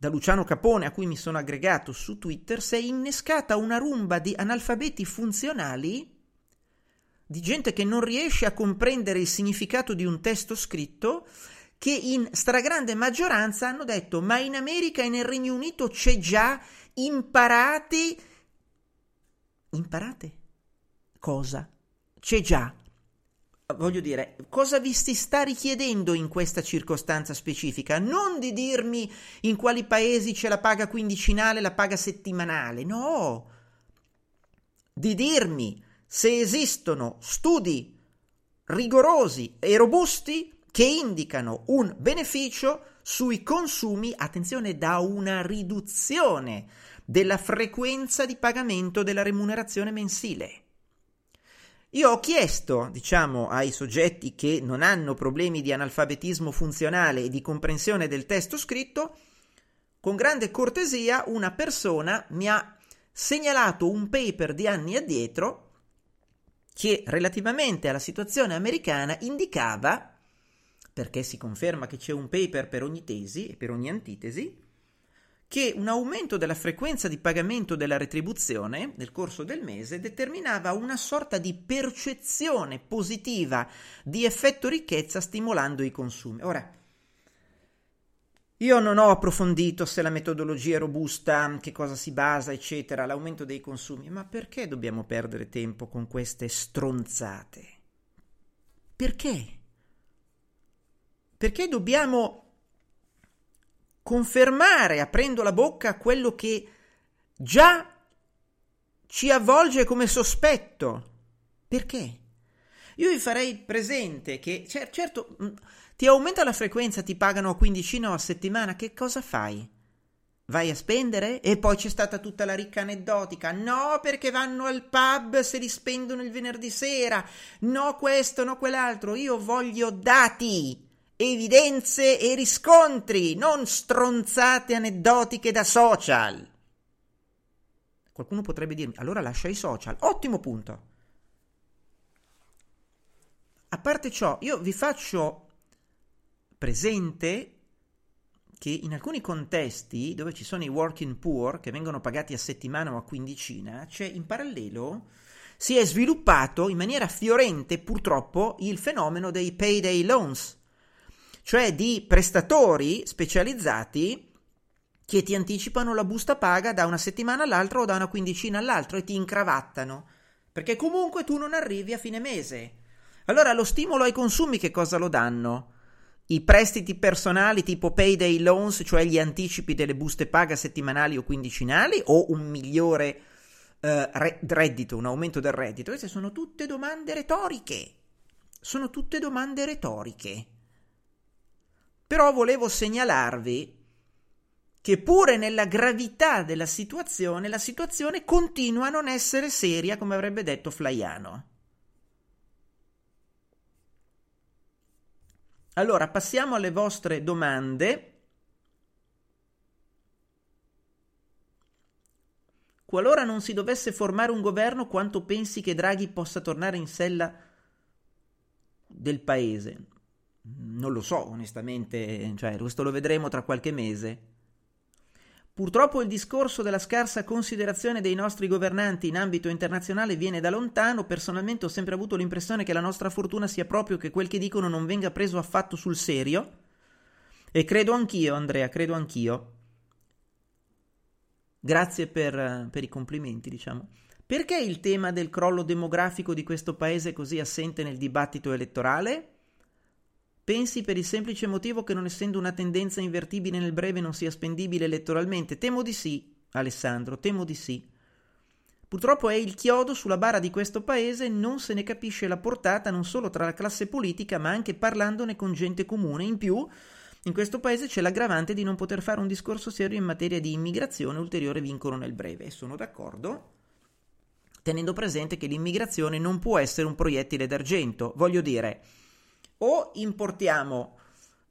da Luciano Capone, a cui mi sono aggregato su Twitter, si è innescata una rumba di analfabeti funzionali, di gente che non riesce a comprendere il significato di un testo scritto che in stragrande maggioranza hanno detto ma in America e nel Regno Unito c'è già, imparate, imparate? Cosa? C'è già. Voglio dire, cosa vi si sta richiedendo in questa circostanza specifica? Non di dirmi in quali paesi c'è la paga quindicinale, la paga settimanale, no. Di dirmi se esistono studi rigorosi e robusti che indicano un beneficio sui consumi, attenzione, da una riduzione della frequenza di pagamento della remunerazione mensile. Io ho chiesto, diciamo, ai soggetti che non hanno problemi di analfabetismo funzionale e di comprensione del testo scritto, con grande cortesia una persona mi ha segnalato un paper di anni addietro che relativamente alla situazione americana indicava perché si conferma che c'è un paper per ogni tesi e per ogni antitesi, che un aumento della frequenza di pagamento della retribuzione nel corso del mese determinava una sorta di percezione positiva di effetto ricchezza stimolando i consumi. Ora, io non ho approfondito se la metodologia è robusta, che cosa si basa, eccetera, l'aumento dei consumi, ma perché dobbiamo perdere tempo con queste stronzate? Perché? Perché dobbiamo confermare, aprendo la bocca, quello che già ci avvolge come sospetto? Perché? Io vi farei presente che, certo, mm, ti aumenta la frequenza, ti pagano a quindicina o a settimana, che cosa fai? Vai a spendere? E poi c'è stata tutta la ricca aneddotica. No, perché vanno al pub se li spendono il venerdì sera. No, questo, no, quell'altro. Io voglio dati evidenze e riscontri, non stronzate aneddotiche da social. Qualcuno potrebbe dirmi, allora lascia i social. Ottimo punto. A parte ciò, io vi faccio presente che in alcuni contesti dove ci sono i working poor che vengono pagati a settimana o a quindicina, c'è in parallelo si è sviluppato in maniera fiorente purtroppo il fenomeno dei payday loans, cioè di prestatori specializzati che ti anticipano la busta paga da una settimana all'altra o da una quindicina all'altra e ti incravattano, perché comunque tu non arrivi a fine mese. Allora lo stimolo ai consumi che cosa lo danno? I prestiti personali tipo payday loans, cioè gli anticipi delle buste paga settimanali o quindicinali, o un migliore uh, reddito, un aumento del reddito? Queste sono tutte domande retoriche. Sono tutte domande retoriche. Però volevo segnalarvi che pure nella gravità della situazione, la situazione continua a non essere seria, come avrebbe detto Flaiano. Allora, passiamo alle vostre domande. Qualora non si dovesse formare un governo, quanto pensi che Draghi possa tornare in sella del paese? Non lo so, onestamente, cioè, questo lo vedremo tra qualche mese. Purtroppo il discorso della scarsa considerazione dei nostri governanti in ambito internazionale viene da lontano. Personalmente ho sempre avuto l'impressione che la nostra fortuna sia proprio che quel che dicono non venga preso affatto sul serio. E credo anch'io, Andrea, credo anch'io. Grazie per, per i complimenti, diciamo. Perché il tema del crollo demografico di questo paese è così assente nel dibattito elettorale? Pensi per il semplice motivo che non essendo una tendenza invertibile nel breve non sia spendibile elettoralmente? Temo di sì, Alessandro, temo di sì. Purtroppo è il chiodo sulla bara di questo paese, non se ne capisce la portata non solo tra la classe politica, ma anche parlandone con gente comune. In più, in questo paese c'è l'aggravante di non poter fare un discorso serio in materia di immigrazione, ulteriore vincolo nel breve. E sono d'accordo, tenendo presente che l'immigrazione non può essere un proiettile d'argento. Voglio dire, o importiamo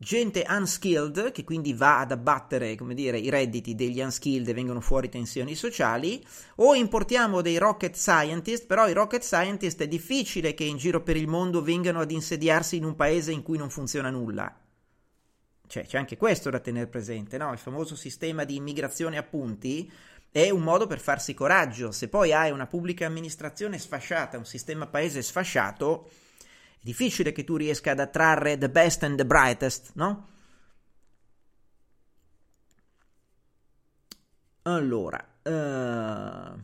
gente unskilled, che quindi va ad abbattere, come dire, i redditi degli unskilled e vengono fuori tensioni sociali, o importiamo dei rocket scientist, però i rocket scientist è difficile che in giro per il mondo vengano ad insediarsi in un paese in cui non funziona nulla. Cioè, c'è anche questo da tenere presente, no? Il famoso sistema di immigrazione a punti è un modo per farsi coraggio. Se poi hai una pubblica amministrazione sfasciata, un sistema paese sfasciato, è difficile che tu riesca ad attrarre the best and the brightest, no? Allora, uh...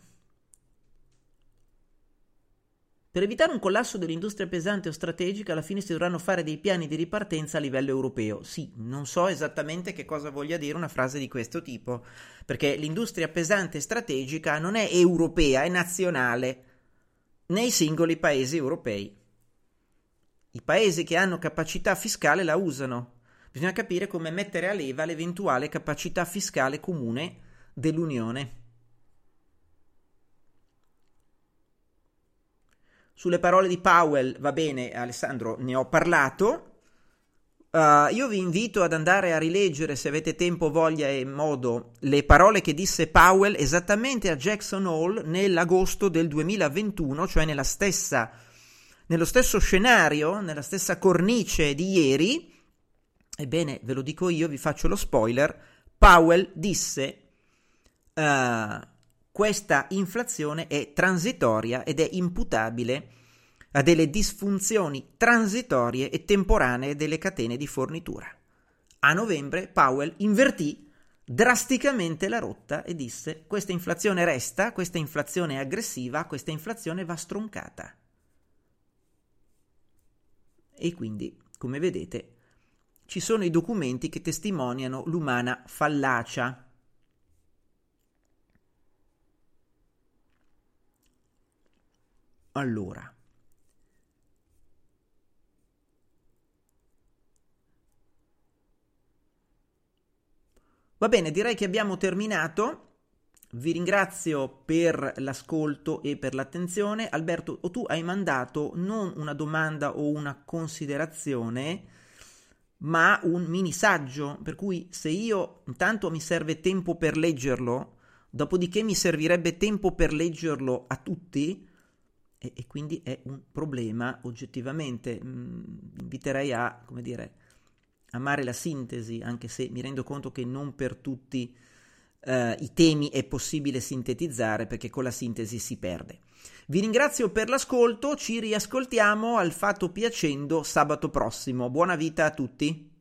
per evitare un collasso dell'industria pesante o strategica, alla fine si dovranno fare dei piani di ripartenza a livello europeo. Sì, non so esattamente che cosa voglia dire una frase di questo tipo, perché l'industria pesante e strategica non è europea, è nazionale nei singoli paesi europei. I paesi che hanno capacità fiscale la usano. Bisogna capire come mettere a leva l'eventuale capacità fiscale comune dell'Unione. Sulle parole di Powell, va bene, Alessandro, ne ho parlato. Uh, io vi invito ad andare a rileggere, se avete tempo, voglia e modo, le parole che disse Powell esattamente a Jackson Hole nell'agosto del 2021, cioè nella stessa nello stesso scenario, nella stessa cornice di ieri, ebbene, ve lo dico io, vi faccio lo spoiler, Powell disse uh, questa inflazione è transitoria ed è imputabile a delle disfunzioni transitorie e temporanee delle catene di fornitura. A novembre Powell invertì drasticamente la rotta e disse questa inflazione resta, questa inflazione è aggressiva, questa inflazione va stroncata e quindi, come vedete, ci sono i documenti che testimoniano l'umana fallacia. Allora, Va bene, direi che abbiamo terminato. Vi ringrazio per l'ascolto e per l'attenzione. Alberto, tu hai mandato non una domanda o una considerazione, ma un mini saggio, per cui se io intanto mi serve tempo per leggerlo, dopodiché mi servirebbe tempo per leggerlo a tutti, e, e quindi è un problema oggettivamente. Mm, inviterei a, come dire, amare la sintesi, anche se mi rendo conto che non per tutti uh, i temi è possibile sintetizzare perché con la sintesi si perde. Vi ringrazio per l'ascolto, ci riascoltiamo al fatto piacendo sabato prossimo. Buona vita a tutti.